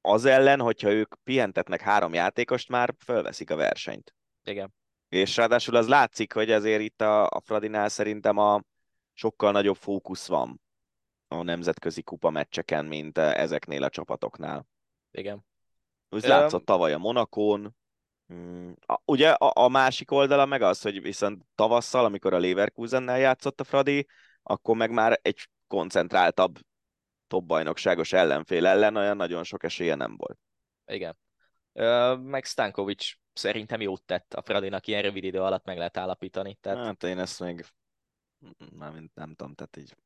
az ellen, hogyha ők pihentetnek három játékost, már fölveszik a versenyt. Igen. És ráadásul az látszik, hogy azért itt a, a Fradinál szerintem a sokkal nagyobb fókusz van a nemzetközi kupa meccseken, mint eh, ezeknél a csapatoknál. Igen. Öm. látszott tavaly a Monakón. Mm, a- Ugye a, a másik oldala meg az, hogy viszont tavasszal, amikor a Leverkusennel játszott a Fradi, akkor meg már egy koncentráltabb topbajnokságos ellenfél ellen olyan nagyon sok esélye nem volt. Igen. Ö, meg Stankovic szerintem jót tett a Fradinak, ilyen rövid idő alatt meg lehet állapítani. Tehát Hát én ezt még nem, nem tudom, tehát így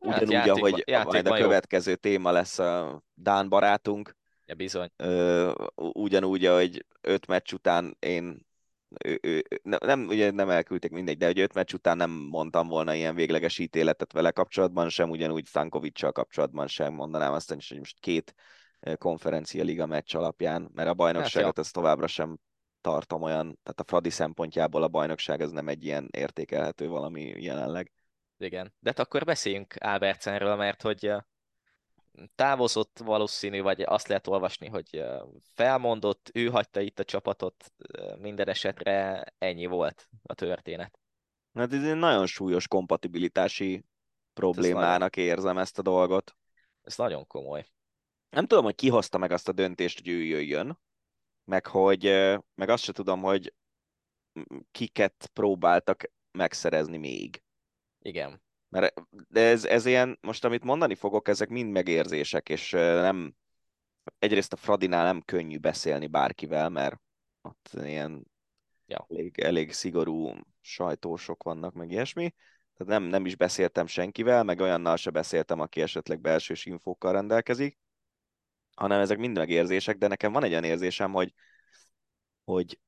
Hát ugyanúgy, játékban- ahogy majd a játékban jó. következő téma lesz a Dán barátunk, ja, bizony. ö, ugyanúgy, ahogy öt meccs után én ő, ő, nem, ugye nem elküldték mindegy, de hogy öt meccs után nem mondtam volna ilyen végleges ítéletet vele kapcsolatban, sem ugyanúgy Stankovicsal kapcsolatban sem mondanám azt, hogy most két konferencia liga meccs alapján, mert a bajnokságot ezt továbbra sem tartom olyan, tehát a Fradi szempontjából a bajnokság ez nem egy ilyen értékelhető valami jelenleg. Igen. De hát akkor beszéljünk Albertsenről, mert hogy távozott valószínű, vagy azt lehet olvasni, hogy felmondott, ő hagyta itt a csapatot, minden esetre ennyi volt a történet. Hát ez egy nagyon súlyos kompatibilitási problémának érzem ezt a dolgot. Ez nagyon komoly. Nem tudom, hogy ki hozta meg azt a döntést, hogy ő jöjjön, meg hogy meg azt se tudom, hogy kiket próbáltak megszerezni még. Igen. Mert de ez, ez ilyen, most amit mondani fogok, ezek mind megérzések, és nem, egyrészt a Fradinál nem könnyű beszélni bárkivel, mert ott ilyen ja. elég, elég szigorú sajtósok vannak, meg ilyesmi. Tehát nem, nem is beszéltem senkivel, meg olyannal se beszéltem, aki esetleg belsős infókkal rendelkezik, hanem ezek mind megérzések, de nekem van egy olyan érzésem, hogy, hogy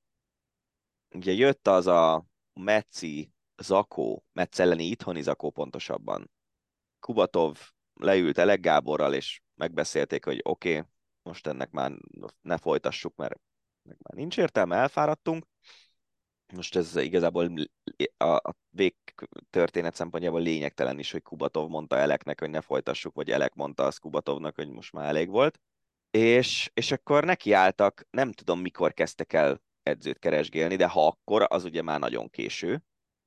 ugye jött az a Metzi Zakó, Metz elleni itthoni Zakó pontosabban. Kubatov leült Elek Gáborral, és megbeszélték, hogy oké, okay, most ennek már ne folytassuk, mert meg már nincs értelme, elfáradtunk. Most ez igazából a, a végtörténet szempontjából lényegtelen is, hogy Kubatov mondta Eleknek, hogy ne folytassuk, vagy Elek mondta azt Kubatovnak, hogy most már elég volt. És, és akkor nekiálltak, nem tudom mikor kezdtek el edzőt keresgélni, de ha akkor, az ugye már nagyon késő.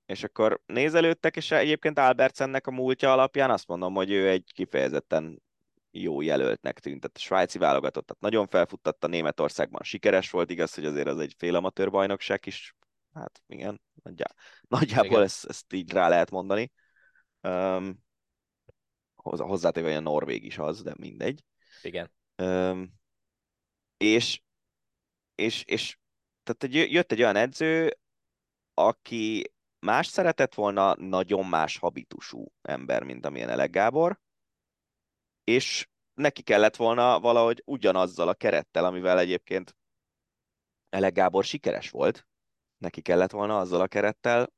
És akkor nézelődtek, és egyébként Albertsennek a múltja alapján azt mondom, hogy ő egy kifejezetten jó jelöltnek tűnt. Tehát a svájci válogatottat nagyon felfuttatta, Németországban sikeres volt, igaz, hogy azért az egy félamatőr bajnokság is, hát igen, nagyjá, nagyjából igen. Ezt, ezt így rá lehet mondani. Um, hozzátéve, hogy a Norvég is az, de mindegy. Igen. Um, és, és, és tehát egy, jött egy olyan edző, aki más szeretett volna, nagyon más habitusú ember, mint amilyen Elek Gábor, és neki kellett volna valahogy ugyanazzal a kerettel, amivel egyébként Elek Gábor sikeres volt, neki kellett volna azzal a kerettel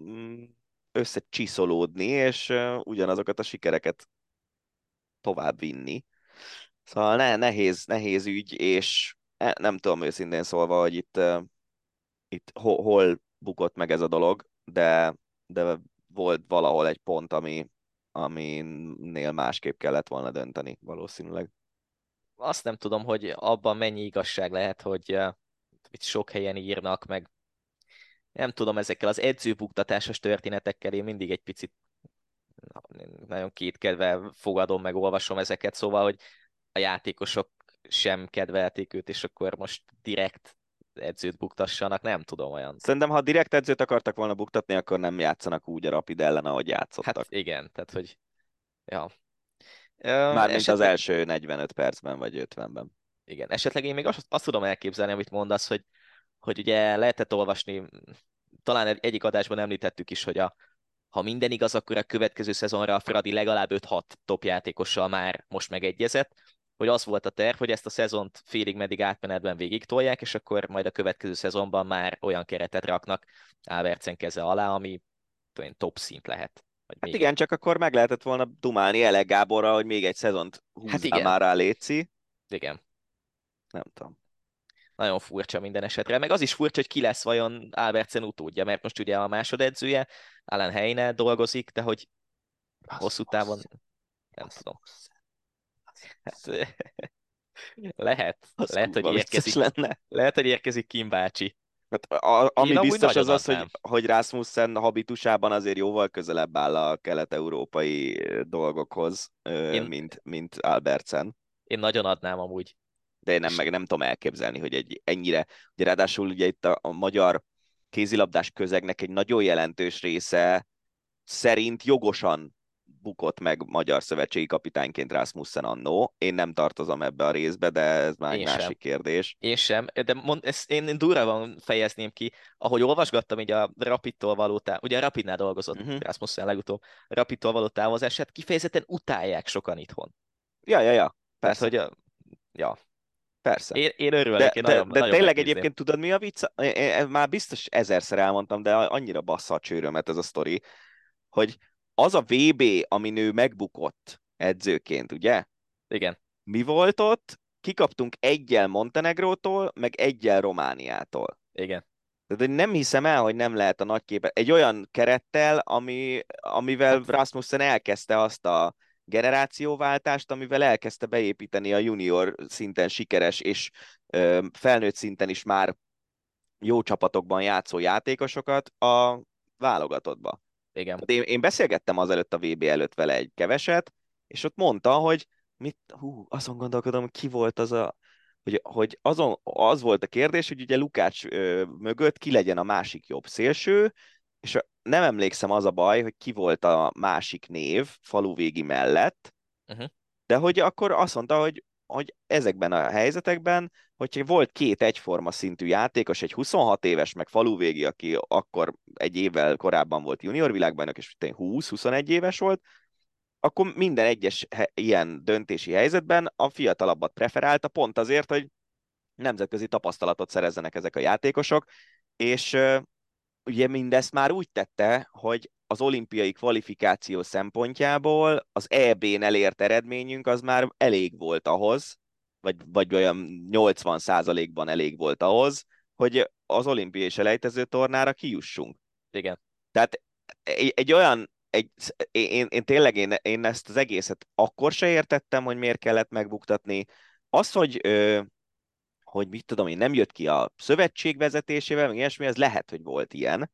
mm, összecsiszolódni, és ugyanazokat a sikereket tovább vinni. Szóval ne, nehéz, nehéz ügy, és nem tudom őszintén szólva, hogy itt, itt hol, hol bukott meg ez a dolog, de, de volt valahol egy pont, ami, aminél másképp kellett volna dönteni valószínűleg. Azt nem tudom, hogy abban mennyi igazság lehet, hogy itt sok helyen írnak, meg nem tudom, ezekkel az edzőbuktatásos történetekkel én mindig egy picit nagyon kétkedve fogadom, meg olvasom ezeket, szóval, hogy a játékosok sem kedvelték őt, és akkor most direkt edzőt buktassanak, nem tudom olyan. Szerintem, ha direkt edzőt akartak volna buktatni, akkor nem játszanak úgy a Rapid ellen, ahogy játszottak. Hát igen, tehát hogy ja. Mármint esetleg... az első 45 percben vagy 50-ben. Igen, esetleg én még azt, azt tudom elképzelni, amit mondasz, hogy, hogy ugye lehetett olvasni, talán egyik adásban említettük is, hogy a, ha minden igaz, akkor a következő szezonra a Fradi legalább 5-6 top játékossal már most megegyezett, hogy az volt a terv, hogy ezt a szezont félig meddig átmenetben végig tolják, és akkor majd a következő szezonban már olyan keretet raknak Ávercen keze alá, ami top szint lehet. Hát igen, csak akkor meg lehetett volna dumálni Elek Gáborra, hogy még egy szezont húzzál hát igen. már rá Léci. Igen. Nem tudom. Nagyon furcsa minden esetre. Meg az is furcsa, hogy ki lesz vajon Albertsen utódja, mert most ugye a másodedzője, Alan Heine dolgozik, de hogy hosszú távon nem tudom. Hát, lehet, az lehet, hogy érkezik, lenne. lehet, hogy érkezik Kim bácsi. Hát a, ami biztos az az, hogy, hogy Rasmussen habitusában azért jóval közelebb áll a kelet-európai dolgokhoz, én, mint, mint Albertsen. Én nagyon adnám amúgy. De én nem, meg nem tudom elképzelni, hogy egy ennyire, ugye ráadásul ugye itt a, a magyar kézilabdás közegnek egy nagyon jelentős része szerint jogosan bukott meg magyar szövetségi kapitányként Rasmussen annó. Én nem tartozom ebbe a részbe, de ez már egy másik kérdés. Én sem, de mond, ezt én durván fejezném ki, ahogy olvasgattam így a Rapidtól való táv... ugye a Rapidnál dolgozott uh-huh. Rasmussen legutóbb, Rapidtól való távozását kifejezetten utálják sokan itthon. Ja, ja, ja. Persze. Tehát, hogy a... ja, Persze. Én, én örülök, de, én de, nagyon, de nagyon tényleg megnézném. egyébként tudod mi a vicc? Én, én, már biztos ezerszer elmondtam, de annyira bassza a csőrömet ez a sztori, hogy az a VB, amin ő megbukott edzőként, ugye? Igen. Mi volt ott? Kikaptunk egyel Montenegrótól, meg egyel Romániától. Igen. Tehát nem hiszem el, hogy nem lehet a nagy képet. Egy olyan kerettel, ami, amivel hát- Rasmussen elkezdte azt a generációváltást, amivel elkezdte beépíteni a junior szinten sikeres és ö, felnőtt szinten is már jó csapatokban játszó játékosokat a válogatottba. Igen. Én, én beszélgettem azelőtt a VB előtt vele egy keveset, és ott mondta, hogy mit, hú, azon gondolkodom, ki volt az a, hogy, hogy azon, az volt a kérdés, hogy ugye Lukács ö, mögött ki legyen a másik jobb szélső, és nem emlékszem az a baj, hogy ki volt a másik név faluvégi mellett, uh-huh. de hogy akkor azt mondta, hogy, hogy ezekben a helyzetekben, hogyha volt két egyforma szintű játékos, egy 26 éves, meg faluvégi, aki akkor egy évvel korábban volt junior világbajnok, és 20-21 éves volt, akkor minden egyes ilyen döntési helyzetben a fiatalabbat preferálta, pont azért, hogy nemzetközi tapasztalatot szerezzenek ezek a játékosok, és ugye mindezt már úgy tette, hogy az olimpiai kvalifikáció szempontjából az EB-n elért eredményünk az már elég volt ahhoz, vagy, vagy olyan 80%-ban elég volt ahhoz, hogy az olimpiai selejtező tornára kijussunk. Igen. Tehát egy, egy olyan, egy, én, én tényleg én, én ezt az egészet akkor se értettem, hogy miért kellett megbuktatni. Az, hogy hogy mit tudom én, nem jött ki a szövetség vezetésével, meg ilyesmi, ez lehet, hogy volt ilyen,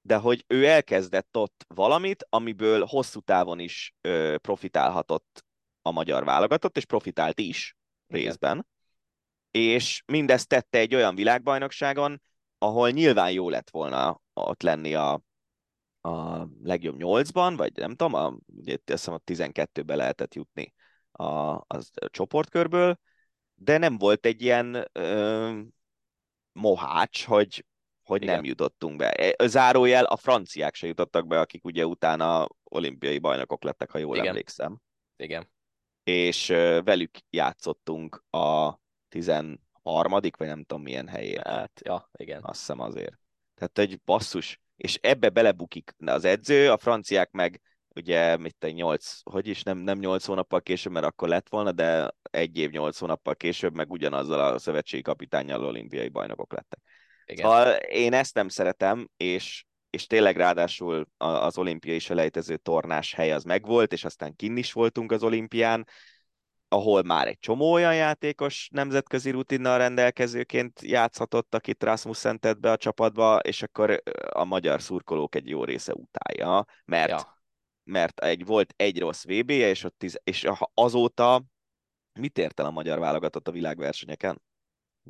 de hogy ő elkezdett ott valamit, amiből hosszú távon is ö, profitálhatott a magyar válogatott, és profitált is részben. Igen. És mindezt tette egy olyan világbajnokságon, ahol nyilván jó lett volna ott lenni a, a legjobb nyolcban, vagy nem tudom, a, ugye, azt hiszem a 12-be lehetett jutni a, a, a csoportkörből, de nem volt egy ilyen ö, mohács, hogy, hogy nem jutottunk be. E, zárójel, a franciák se jutottak be, akik ugye utána olimpiai bajnokok lettek, ha jól Igen. emlékszem. Igen. És ö, velük játszottunk a 13. vagy nem tudom milyen helyén. Hát, ja, igen. Azt hiszem azért. Tehát egy basszus, és ebbe belebukik az edző, a franciák meg ugye mit te, nyolc, hogy is, nem, nem nyolc hónappal később, mert akkor lett volna, de egy év nyolc hónappal később, meg ugyanazzal a szövetségi kapitányjal olimpiai bajnokok lettek. Igen. Szóval én ezt nem szeretem, és, és tényleg ráadásul az olimpiai selejtező tornás hely az megvolt, és aztán kinn is voltunk az olimpián, ahol már egy csomó olyan játékos nemzetközi rutinnal rendelkezőként játszhatott, akit Rasmussen tett be a csapatba, és akkor a magyar szurkolók egy jó része utálja, mert ja mert egy, volt egy rossz VB-je, és, ott tiz, és azóta mit ért el a magyar válogatott a világversenyeken?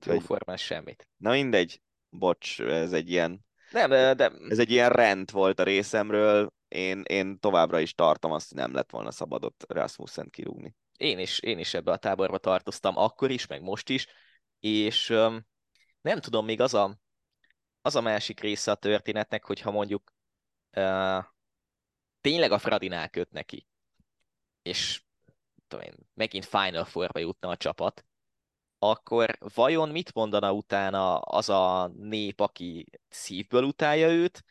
Jóformás semmit. Na mindegy, bocs, ez egy ilyen nem, de, de... Ez egy ilyen rend volt a részemről, én, én továbbra is tartom azt, hogy nem lett volna szabadott Rasmussen kirúgni. Én is, én is ebbe a táborba tartoztam, akkor is, meg most is, és um, nem tudom, még az a, az a másik része a történetnek, hogyha mondjuk uh, tényleg a Fradinál köt neki, és tudom én, megint Final Four-ba jutna a csapat, akkor vajon mit mondana utána az a nép, aki szívből utálja őt,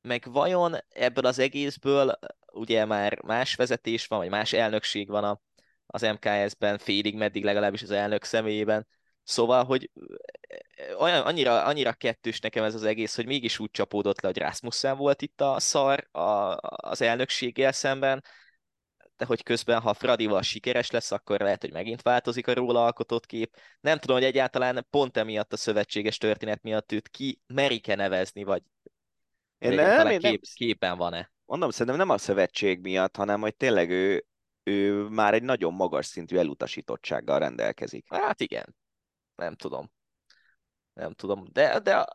meg vajon ebből az egészből ugye már más vezetés van, vagy más elnökség van a, az MKS-ben, félig meddig legalábbis az elnök személyében, Szóval, hogy olyan, annyira, annyira kettős nekem ez az egész, hogy mégis úgy csapódott le, hogy Rasmussen volt itt a szar a, az elnökséggel szemben, de hogy közben, ha Fradival sikeres lesz, akkor lehet, hogy megint változik a róla alkotott kép. Nem tudom, hogy egyáltalán pont emiatt a szövetséges történet miatt őt ki merik-e nevezni, vagy én nem, én kép, nem, képen van-e. Mondom, szerintem nem a szövetség miatt, hanem hogy tényleg ő, ő már egy nagyon magas szintű elutasítottsággal rendelkezik. Hát igen, nem tudom. Nem tudom. De, de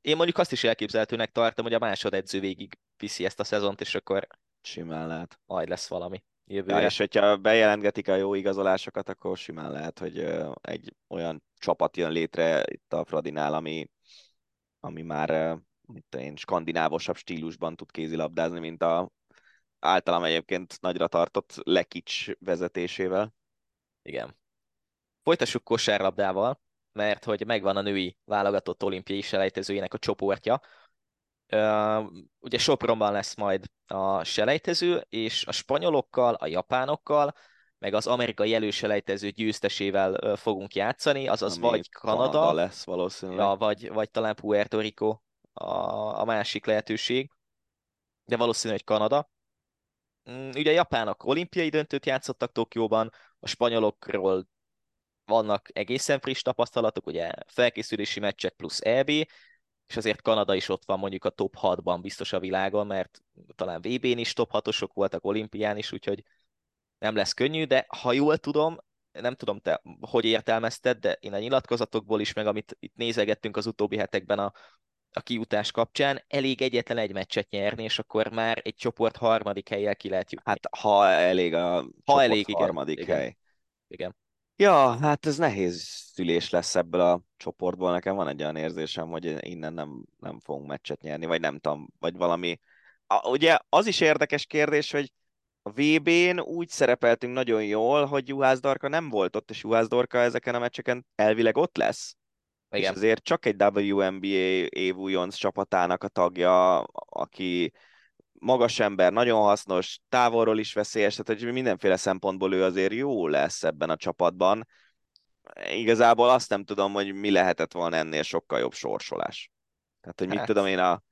én mondjuk azt is elképzelhetőnek tartom, hogy a másodedző végig viszi ezt a szezont, és akkor simán lehet. Majd lesz valami jövőre. Ja, és hogyha bejelentgetik a jó igazolásokat, akkor simán lehet, hogy egy olyan csapat jön létre itt a Fradinál, ami, ami már mit én, skandinávosabb stílusban tud kézilabdázni, mint a általam egyébként nagyra tartott Lekics vezetésével. Igen. Folytassuk kosárlabdával mert hogy megvan a női válogatott olimpiai selejtezőjének a csoportja. Ugye Sopronban lesz majd a selejtező, és a spanyolokkal, a japánokkal, meg az amerikai előselejtező győztesével fogunk játszani, azaz Ami vagy Kanada, Kanada lesz valószínűleg. Ja, vagy, vagy talán Puerto Rico a, a másik lehetőség, de valószínű, hogy Kanada. Mm, ugye a japánok olimpiai döntőt játszottak Tokióban, a spanyolokról vannak egészen friss tapasztalatok, ugye felkészülési meccsek plusz EB, és azért Kanada is ott van mondjuk a top 6-ban biztos a világon, mert talán VB-n is top 6-osok voltak, olimpián is, úgyhogy nem lesz könnyű, de ha jól tudom, nem tudom te hogy értelmezted, de én a nyilatkozatokból is, meg amit itt nézegettünk az utóbbi hetekben a, a kijutás kapcsán, elég egyetlen egy meccset nyerni, és akkor már egy csoport harmadik helyjel ki lehet jutni. Hát ha elég a ha csoport elég, igen. harmadik igen. hely. Igen. Ja, hát ez nehéz szülés lesz ebből a csoportból. Nekem van egy olyan érzésem, hogy innen nem, nem fogunk meccset nyerni, vagy nem tudom, vagy valami. A, ugye az is érdekes kérdés, hogy a VB-n úgy szerepeltünk nagyon jól, hogy Juhász Darka nem volt ott, és Juhász Darka ezeken a meccseken elvileg ott lesz. Igen. És azért csak egy WNBA évújonc csapatának a tagja, aki magas ember, nagyon hasznos, távolról is veszélyes, tehát hogy mindenféle szempontból ő azért jó lesz ebben a csapatban. Igazából azt nem tudom, hogy mi lehetett volna ennél sokkal jobb sorsolás. Tehát, hogy mit Hát. tudom én, a,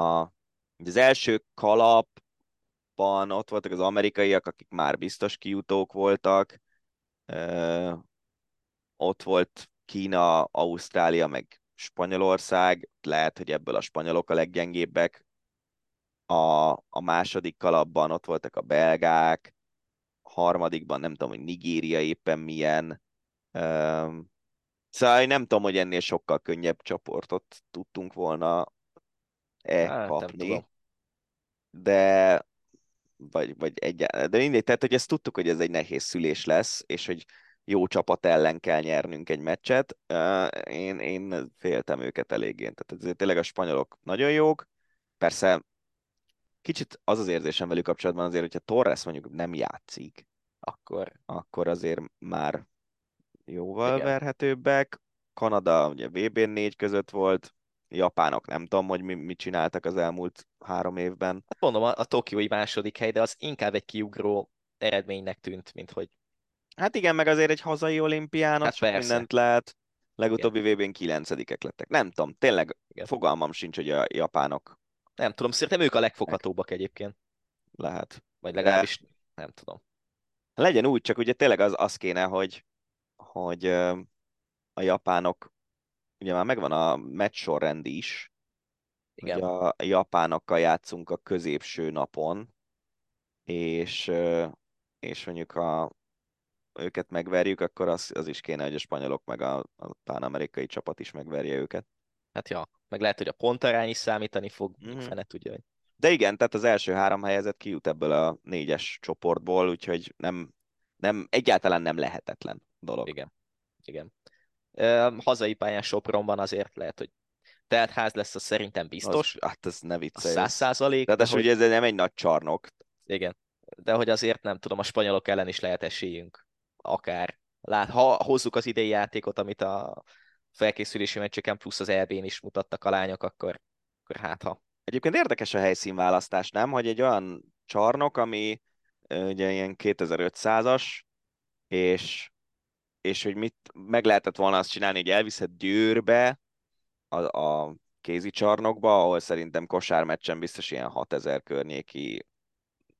a, az első kalapban ott voltak az amerikaiak, akik már biztos kijutók voltak, Ö, ott volt Kína, Ausztrália, meg Spanyolország, lehet, hogy ebből a spanyolok a leggyengébbek. A, a második kalapban ott voltak a belgák, a harmadikban nem tudom, hogy Nigéria éppen milyen. Öm, Szóval nem tudom, hogy ennél sokkal könnyebb csoportot tudtunk volna e Hát, kapni, de vagy, vagy egyáltalán, de mindegy, tehát hogy ezt tudtuk, hogy ez egy nehéz szülés lesz, és hogy jó csapat ellen kell nyernünk egy meccset. Én, én féltem őket eléggé. Tehát azért tényleg a spanyolok nagyon jók. Persze kicsit az az érzésem velük kapcsolatban azért, hogyha Torres mondjuk nem játszik, Akkor akkor azért már jóval Igen. verhetőbbek. Kanada ugye VB-n négy között volt, japánok nem tudom, hogy mi, mit csináltak az elmúlt három évben. hát mondom, a, a tokiói második hely, de az inkább egy kiugró eredménynek tűnt, mint hogy Hát igen, meg azért egy hazai olimpián, Hát sok persze. mindent lehet. Legutóbbi VB-n kilencedikek lettek. Nem tudom, tényleg Igen. fogalmam sincs, hogy a japánok nem tudom, szerintem ők a legfoghatóbbak egyébként, lehet. vagy legalábbis nem tudom. Legyen úgy, csak ugye tényleg az, az kéne, hogy, hogy a japánok, ugye már megvan a meccs sorrend is, Igen. hogy a japánokkal játszunk a középső napon, és, és mondjuk ha őket megverjük, akkor az, az is kéne, hogy a spanyolok meg a, a pán-amerikai csapat is megverje őket. Hát ja, meg lehet, hogy a pontarány is számítani fog, Mhm. mm. fene tudja, hogy De igen, tehát az első három helyezett kijut ebből a négyes csoportból, úgyhogy nem, nem egyáltalán nem lehetetlen dolog. Igen. Igen. Ö, hazai pályán Sopronban azért lehet, hogy telt ház lesz, az szerintem biztos. Az, hát ez ne viccelj. száz százalék. Tehát ez ugye ez nem egy nagy csarnok. Igen. De hogy azért nem tudom, a spanyolok ellen is lehet esélyünk. Akár. Lát, ha hozzuk az idei játékot, amit a felkészülési meccseken plusz az EB-n is mutattak a lányok, akkor, akkor hát ha. Egyébként érdekes a helyszínválasztás, nem? Hogy egy olyan csarnok, ami ugye ilyen 2500-as, és, és hogy mit meg lehetett volna azt csinálni, hogy elviszed Győrbe a, a kézi csarnokba, ahol szerintem kosármeccsen biztos ilyen 6000 környéki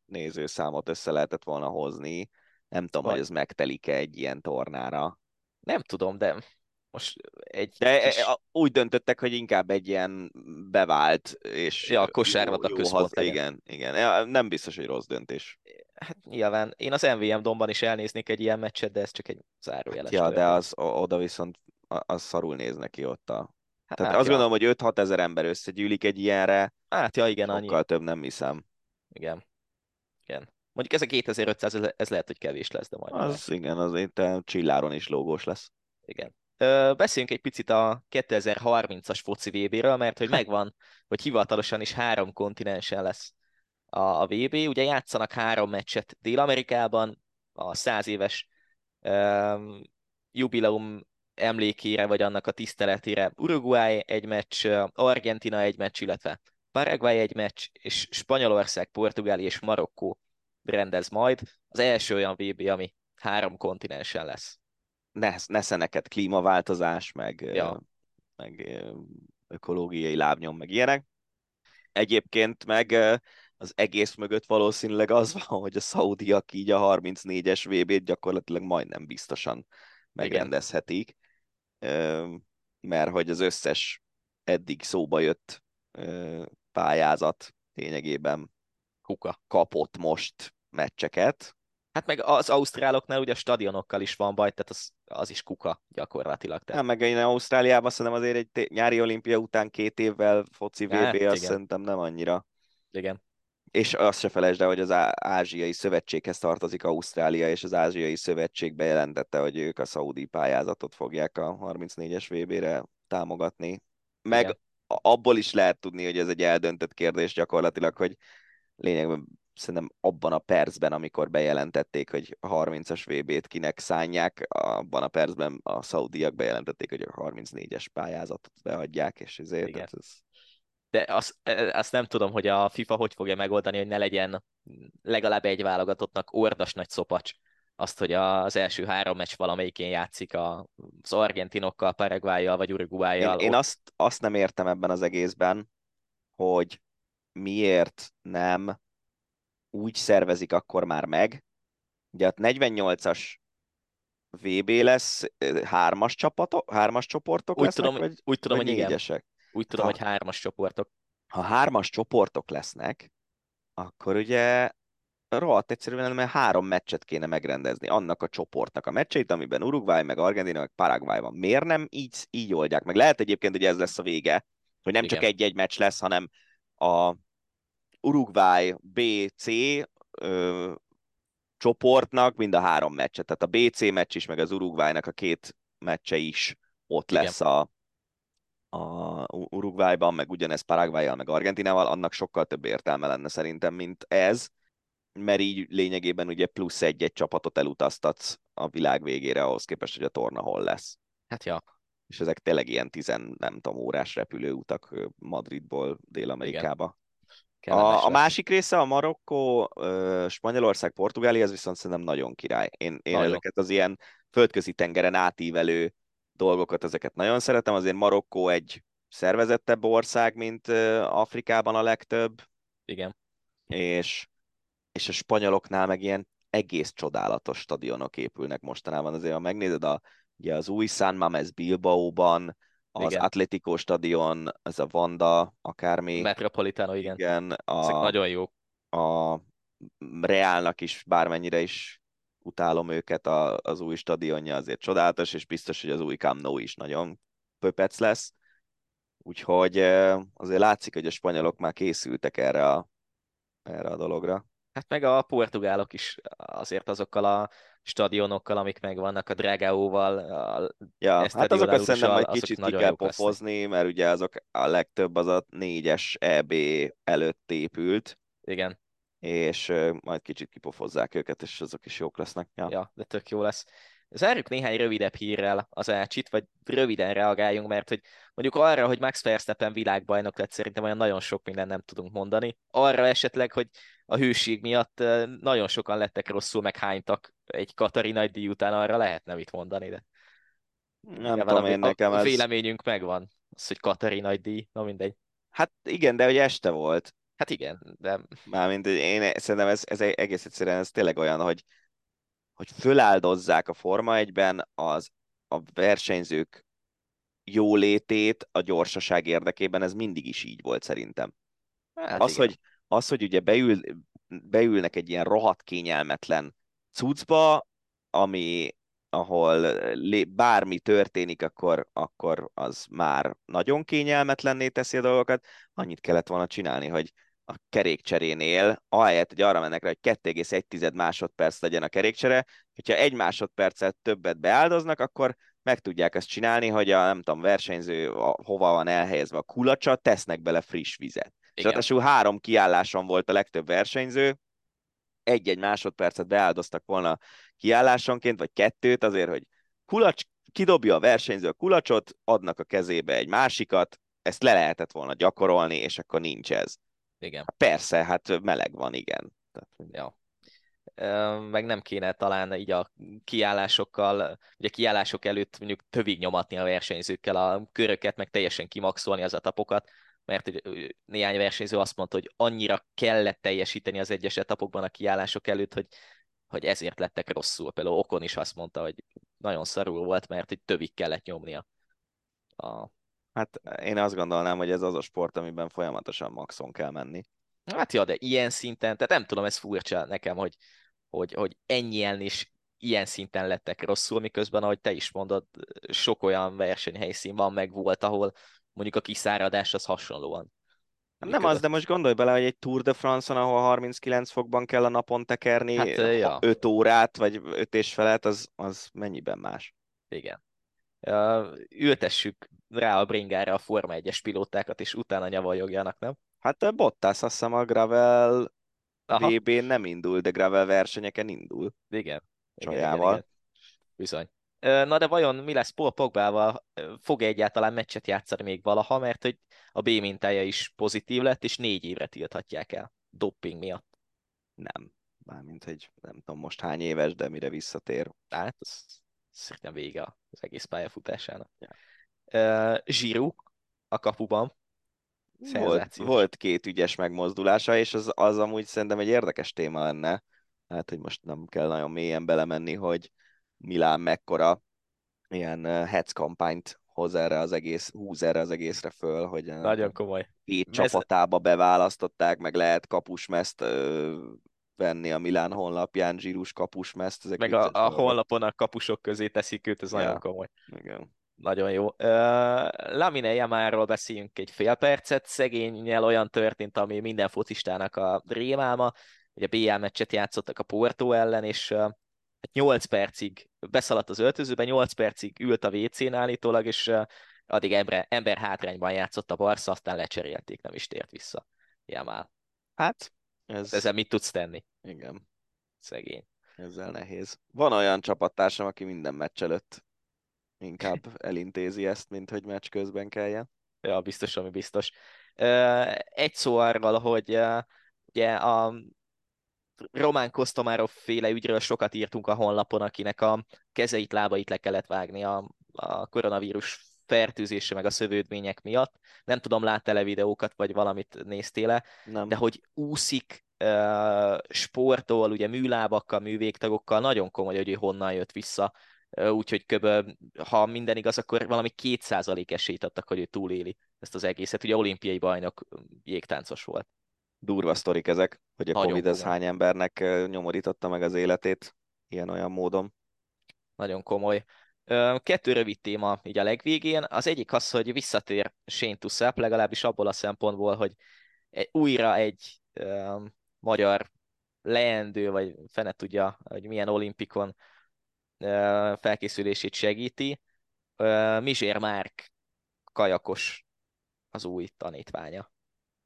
nézőszámot össze lehetett volna hozni. Nem tudom, Vagy- hogy ez megtelik-e egy ilyen tornára. Nem tudom, de most egy De kis... e- a- úgy döntöttek, hogy inkább egy ilyen bevált és Ja, kosárlabda jó- jó központ. Igen, igen. Ja, Nem biztos, hogy rossz döntés. Hát nyilván én az MVM domban is elnéznék egy ilyen meccset, de ez csak egy zárójeles. Ja, de az oda viszont a- az szarul néz neki ott a... Hát, Tehát hát, azt ja. gondolom, hogy 5-6 ezer ember összegyűlik egy ilyenre, Hát ja, igen, annyi. sokkal több nem hiszem. Igen. Igen. Mondjuk ez a 2500, ez, lehet, hogy kevés lesz, de majd. Az igen, az itt a csilláron is lógós lesz. Igen. Beszéljünk egy picit a 2030-as foci VB-ről, mert hogy megvan, hogy hivatalosan is három kontinensen lesz a, a VB. Ugye játszanak három meccset Dél-Amerikában, a száz éves um, jubileum emlékére, vagy annak a tiszteletére Uruguay egy meccs, Argentina egy meccs, illetve Paraguay egy meccs, és Spanyolország, Portugália és Marokkó rendez majd. Az első olyan VB, ami három kontinensen lesz. Ne, nesze neked klímaváltozás, meg, Ja. meg ökológiai lábnyom, meg ilyenek. Egyébként meg az egész mögött valószínűleg az van, hogy a szaudiak így a 34-es VB-t gyakorlatilag majdnem biztosan megrendezhetik, mert hogy az összes eddig szóba jött pályázat lényegében Kuka. kapott most meccseket. Hát meg az ausztráloknál ugye a stadionokkal is van baj, tehát az az is kuka gyakorlatilag. Tehát. Nem, meg én Ausztráliában szerintem azért egy nyári olimpia után két évvel foci VB, hát, azt szerintem nem annyira. Igen. És azt se felejtsd el, hogy az Ázsiai Szövetséghez tartozik Ausztrália, és az Ázsiai Szövetség bejelentette, hogy ők a szaudi pályázatot fogják a 34-es VB-re támogatni. Meg Igen. abból is lehet tudni, hogy ez egy eldöntött kérdés gyakorlatilag, hogy lényegben szerintem abban a percben, amikor bejelentették, hogy a 30-as VB-t kinek szánják, abban a percben a szaudiak bejelentették, hogy a 34-es pályázatot beadják, és ezért Igen. ez de azt, e, azt nem tudom, hogy a FIFA hogy fogja megoldani, hogy ne legyen legalább egy válogatottnak ordas nagy szopacs. Azt, hogy az első három meccs valamelyikén játszik az argentinokkal, Paraguayjal vagy Uruguayjal. Én, én azt, azt nem értem ebben az egészben, hogy miért nem úgy szervezik akkor már meg, ugye a 48-as VB lesz, hármas csapatok, hármas csoportok úgy lesznek, tudom, vagy, úgy tudom, vagy hogy négyesek? Igen. Úgy tudom, ha, hogy hármas csoportok. Ha hármas csoportok lesznek, akkor ugye rohadt egyszerűen, mert három meccset kéne megrendezni annak a csoportnak a meccseit, amiben Uruguay, meg Argentina, meg Paraguay van. Miért nem így, így oldják meg? Lehet egyébként, hogy ez lesz a vége, hogy nem Igen. csak egy-egy meccs lesz, hanem a Uruguay BC ö, csoportnak mind a három meccset. Tehát a BC meccs is, meg az Uruguaynak a két meccse is ott Igen. lesz a, a Uruguayban, meg ugyanez Paraguayjal, meg Argentinával, annak sokkal több értelme lenne szerintem, mint ez, mert így lényegében ugye plusz egy-egy csapatot elutaztatsz a világ végére ahhoz képest, hogy a torna hol lesz. Hát ja. És ezek tényleg ilyen tizen, nem tudom, órás repülőutak Madridból Dél-Amerikába. A, a másik része, a Marokkó, Spanyolország, Portugália, ez viszont szerintem nagyon király. Én, én nagyon. ezeket az ilyen földközi tengeren átívelő dolgokat, ezeket nagyon szeretem. Azért Marokkó egy szervezettebb ország, mint Afrikában a legtöbb. Igen. És, és a spanyoloknál meg ilyen egész csodálatos stadionok épülnek mostanában. Azért, ha megnézed a, ugye az új San Mamés Bilbaóban, az igen. Atletico stadion, ez a Vanda, akármi. Metropolitano, igen. igen a, Ezek nagyon jók. A Realnak is bármennyire is utálom őket, a, az új stadionja azért csodálatos, és biztos, hogy az új Camp Nou is nagyon pöpec lesz. Úgyhogy azért látszik, hogy a spanyolok már készültek erre a, erre a dologra. Hát meg a portugálok is azért azokkal a stadionokkal, amik megvannak a Dragaóval. A ja, hát azokat szerintem majd kicsit ki kell pofozni, mert ugye azok a legtöbb az a négyes EB előtt épült. Igen. És majd kicsit kipofozzák őket, és azok is jók lesznek. Ja, ja de tök jó lesz. Zárjuk néhány rövidebb hírrel az ácsit, vagy röviden reagáljunk, mert hogy mondjuk arra, hogy Max Verstappen világbajnok lett, szerintem olyan nagyon sok minden nem tudunk mondani. Arra esetleg, hogy a hőség miatt nagyon sokan lettek rosszul, meg hánytak egy Katarina díj után, arra lehetne mit mondani, de nem tudom én nekem a, ez... véleményünk megvan, az, hogy Katarina díj, na mindegy. Hát igen, de hogy este volt. Hát igen, de... Mármint én szerintem ez, ez egész egyszerűen ez tényleg olyan, hogy hogy föláldozzák a Forma egyben az a versenyzők jólétét a gyorsaság érdekében, ez mindig is így volt szerintem. Hát az, hogy, az, hogy ugye beül, beülnek egy ilyen rohadt kényelmetlen cuccba, ami, ahol bármi történik, akkor, akkor az már nagyon kényelmetlenné teszi a dolgokat. Annyit kellett volna csinálni, hogy a kerékcserénél, ahelyett, hogy arra mennek rá, hogy 2,1 másodperc legyen a kerékcsere, hogyha egy másodpercet többet beáldoznak, akkor meg tudják ezt csinálni, hogy a, nem tudom, versenyző a, hova van elhelyezve a kulacsa, tesznek bele friss vizet. Igen. És három kiálláson volt a legtöbb versenyző, egy-egy másodpercet beáldoztak volna kiállásonként, vagy kettőt azért, hogy kulacs, kidobja a versenyző a kulacsot, adnak a kezébe egy másikat, ezt le lehetett volna gyakorolni, és akkor nincs ez. Igen. Persze, hát meleg van, igen. Tehát, ja. Meg nem kéne talán így a kiállásokkal, ugye kiállások előtt mondjuk tövig nyomatni a versenyzőkkel a köröket, meg teljesen kimaxolni az etapokat, mert néhány versenyző azt mondta, hogy annyira kellett teljesíteni az egyes etapokban a kiállások előtt, hogy, hogy ezért lettek rosszul. Például Okon is azt mondta, hogy nagyon szarul volt, mert hogy tövig kellett nyomnia a Hát én azt gondolnám, hogy ez az a sport, amiben folyamatosan maxon kell menni. Hát ja, de ilyen szinten, tehát nem tudom, ez furcsa nekem, hogy, hogy, hogy ennyien is ilyen szinten lettek rosszul, miközben, ahogy te is mondod, sok olyan versenyhelyszín van, meg volt, ahol mondjuk a kiszáradás az hasonlóan. Nem az, de most gondolj bele, hogy egy Tour de France-on, ahol 39 fokban kell a napon tekerni, Hát, ja. 5 órát, vagy 5 és felet, az, az mennyiben más? Igen. Ültessük rá a bringára a Forma 1-es pilótákat, és utána nyavajogjanak, nem? Hát Bottas azt hiszem a Gravel. VB-n nem indul, de Gravel versenyeken indul. Igen. Igen, igen, Csajával. igen. Bizony. Na de vajon mi lesz Paul Pogbával? Fog egyáltalán meccset játszani még valaha, mert hogy a B mintája is pozitív lett, és négy évre tilthatják el. Doping miatt. Nem. Mármint, hogy nem tudom most hány éves, de mire visszatér. Tehát az szerintem vége az egész pályafutásának. Ö, Giroud a kapuban. Volt, volt két ügyes megmozdulása, és az, az amúgy szerintem egy érdekes téma lenne. Hát, hogy most nem kell nagyon mélyen belemenni, hogy Milán mekkora ilyen uh, hetz kampányt hoz erre az egész, húz erre az egészre föl, hogy uh, Nagyon komoly. két Mez- csapatába beválasztották, meg lehet kapusmezt ö, venni a Milán honlapján, zsírus kapusmezt. Ezek Meg a, a honlapon a kapusok közé teszik őt, ez Ja. nagyon komoly. Igen. Nagyon jó. Uh, Lamine Yamalról beszéljünk egy fél percet. Szegényel olyan történt, ami minden focistának a rémálma. Ugye BL meccset játszottak a Porto ellen, és uh, 8 percig beszaladt az öltözőbe, 8 percig ült a WC-n állítólag, és uh, addig ember, ember hátrányban játszott a Barca, aztán lecserélték, nem is tért vissza. Yamal. Hát, ez, Ezzel mit tudsz tenni? Igen, Szegény. ezzel nehéz. Van olyan csapattársam, aki minden meccs előtt inkább elintézi ezt, mint hogy meccs közben kelljen. Ja, biztos, ami biztos. Egy szó arról, hogy ugye a Román Kosztomárov féle ügyről sokat írtunk a honlapon, akinek a kezeit, lábait le kellett vágni a, a koronavírus fertőzése meg a szövődmények miatt. Nem tudom, láttál-e videókat, vagy valamit néztél-e, Nem. de hogy úszik, sportol, ugye műlábakkal, művégtagokkal, nagyon komoly, hogy ő honnan jött vissza. Úgyhogy köbö, ha minden igaz, akkor valami 2% esélyt adtak, hogy ő túléli ezt az egészet. Ugye olimpiai bajnok jégtáncos volt. Durva sztorik ezek, hogy a Nagyon Covid ez hány embernek nyomorította meg az életét ilyen-olyan módon. Nagyon komoly. Kettő rövid téma így a legvégén. Az egyik az, hogy visszatér Shane Tussap, legalábbis abból a szempontból, hogy egy, újra egy magyar leendő, vagy fene tudja, hogy milyen olimpikon felkészülését segíti. Mizsér Márk kajakos az új tanítványa.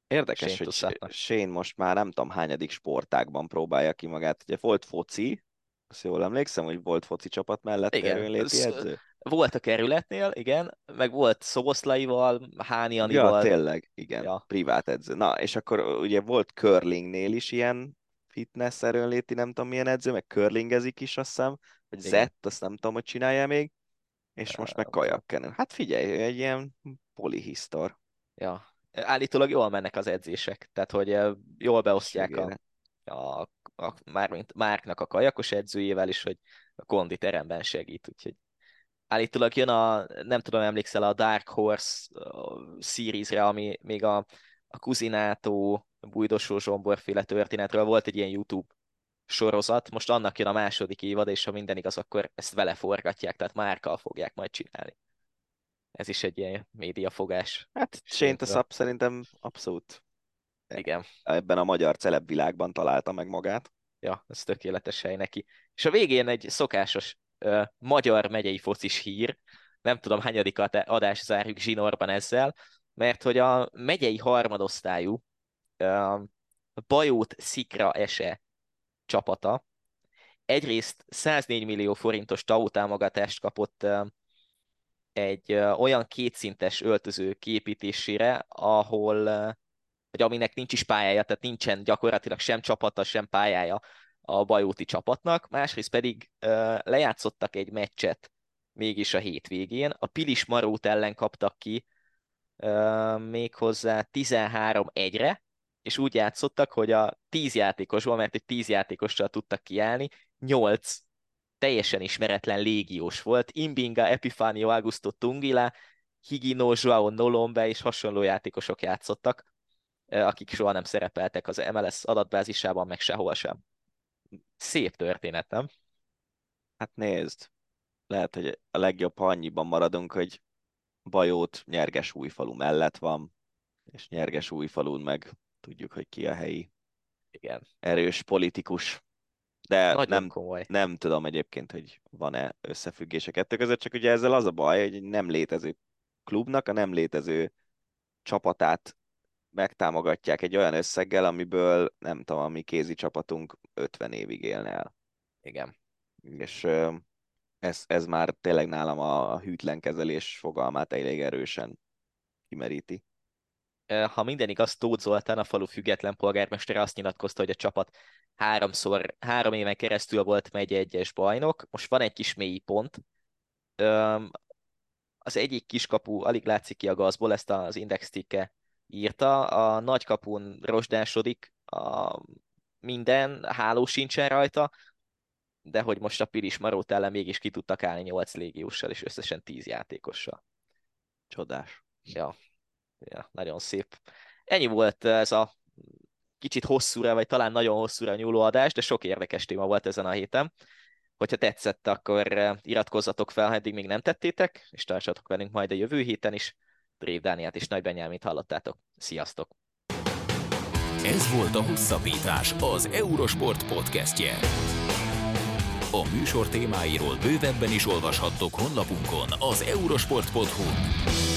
Érdekes, Shane hogy Tussapnak. Shane most már nem tudom hányadik sportágban próbálja ki magát. Ugye volt foci, azt jól emlékszem, hogy volt foci csapat mellett Igen, erőnléti edző. Volt a kerületnél, igen, meg volt Szoboszlaival, Háni Ja, Anival. tényleg, igen, Ja. privát edző. Na, és akkor ugye volt curlingnél is ilyen fitness erőnléti, nem tudom milyen edző, meg curlingezik is, azt hiszem, vagy Igen. zett, azt nem tudom, hogy csinálja még, és most meg kajakkenő. Hát figyelj, egy ilyen polihisztor. Ja. Állítólag jól mennek az edzések, tehát hogy jól beosztják a, Segére. a, a mármint Márknak a kajakos edzőjével is, hogy a konditeremben segít, úgyhogy állítólag jön a, nem tudom, emlékszel a Dark Horse series-re, ami még a, a Kuzinátó, Bújdosó Zsomborféle történetről volt egy ilyen YouTube sorozat, most annak jön a második évad, és ha minden igaz, akkor ezt vele forgatják, tehát Márkkal fogják majd csinálni. Ez is egy ilyen médiafogás. Hát Shane. Tussap szerintem abszolút Igen. ebben a magyar celeb világban találta meg magát. Ja, ez tökéletes hely neki. És a végén egy szokásos magyar megyei focis hír, nem tudom, hányadik ad- adás zárjuk zsinórban ezzel, mert hogy a megyei harmadosztályú Bajót Szikra Ese csapata egyrészt 104 millió forintos TAO támogatást kapott egy olyan kétszintes öltöző kiépítésére, ahol vagy aminek nincs is pályája, tehát nincsen gyakorlatilag sem csapata, sem pályája a bajóti csapatnak, másrészt pedig lejátszottak egy meccset mégis a hétvégén. A Pilis Marót ellen kaptak ki ö, méghozzá 13-1-re, és úgy játszottak, hogy a 10 játékosból, mert egy 10 játékossal tudtak kiállni, 8 teljesen ismeretlen légiós volt. Imbinga, Epifanio, Augusto Tungila, Higino, Joao Nolombe és hasonló játékosok játszottak akik soha nem szerepeltek az MLS adatbázisában, meg sehol sem. Szép történet, nem? Hát nézd, lehet, hogy a legjobb, ha annyiban maradunk, hogy Bajót Nyerges újfalu mellett van, és Nyerges újfalun meg tudjuk, hogy ki a helyi Igen. erős politikus. De Nagyon nem, komoly. nem tudom egyébként, hogy van-e összefüggés a kettő között, csak ugye ezzel az a baj, hogy egy nem létező klubnak a nem létező csapatát megtámogatják egy olyan összeggel, amiből nem tudom, a mi kézi csapatunk 50 évig élne el. Igen. És ez, ez már tényleg nálam a hűtlen kezelés fogalmát elég erősen kimeríti. Ha minden igaz, Tóth Zoltán, a falu független polgármestere azt nyilatkozta, hogy a csapat háromszor, három éven keresztül volt megy egyes bajnok. Most van egy kis mély pont. Az egyik kiskapu alig látszik ki a gazból, ezt az Index Tikke írta. A nagy kapun rozsdásodik, a minden, háló sincsen rajta, de hogy most a Piris Marót ellen mégis ki tudtak állni 8 légióssal és összesen 10 játékossal. Csodás. Ja, ja, nagyon szép. Ennyi volt ez a kicsit hosszúra, vagy talán nagyon hosszúra nyúló adás, de sok érdekes téma volt ezen a héten. Hogyha tetszett, akkor eh, iratkozzatok fel, ha eddig még nem tettétek, és tartsatok velünk majd a jövő héten is. Drév Dániát és Nagy Benyámit hallottátok. Sziasztok! Ez volt a Hosszabbítás, az Eurosport podcastje. A műsor témáiról bővebben is olvashattok honlapunkon az eurosport.hu.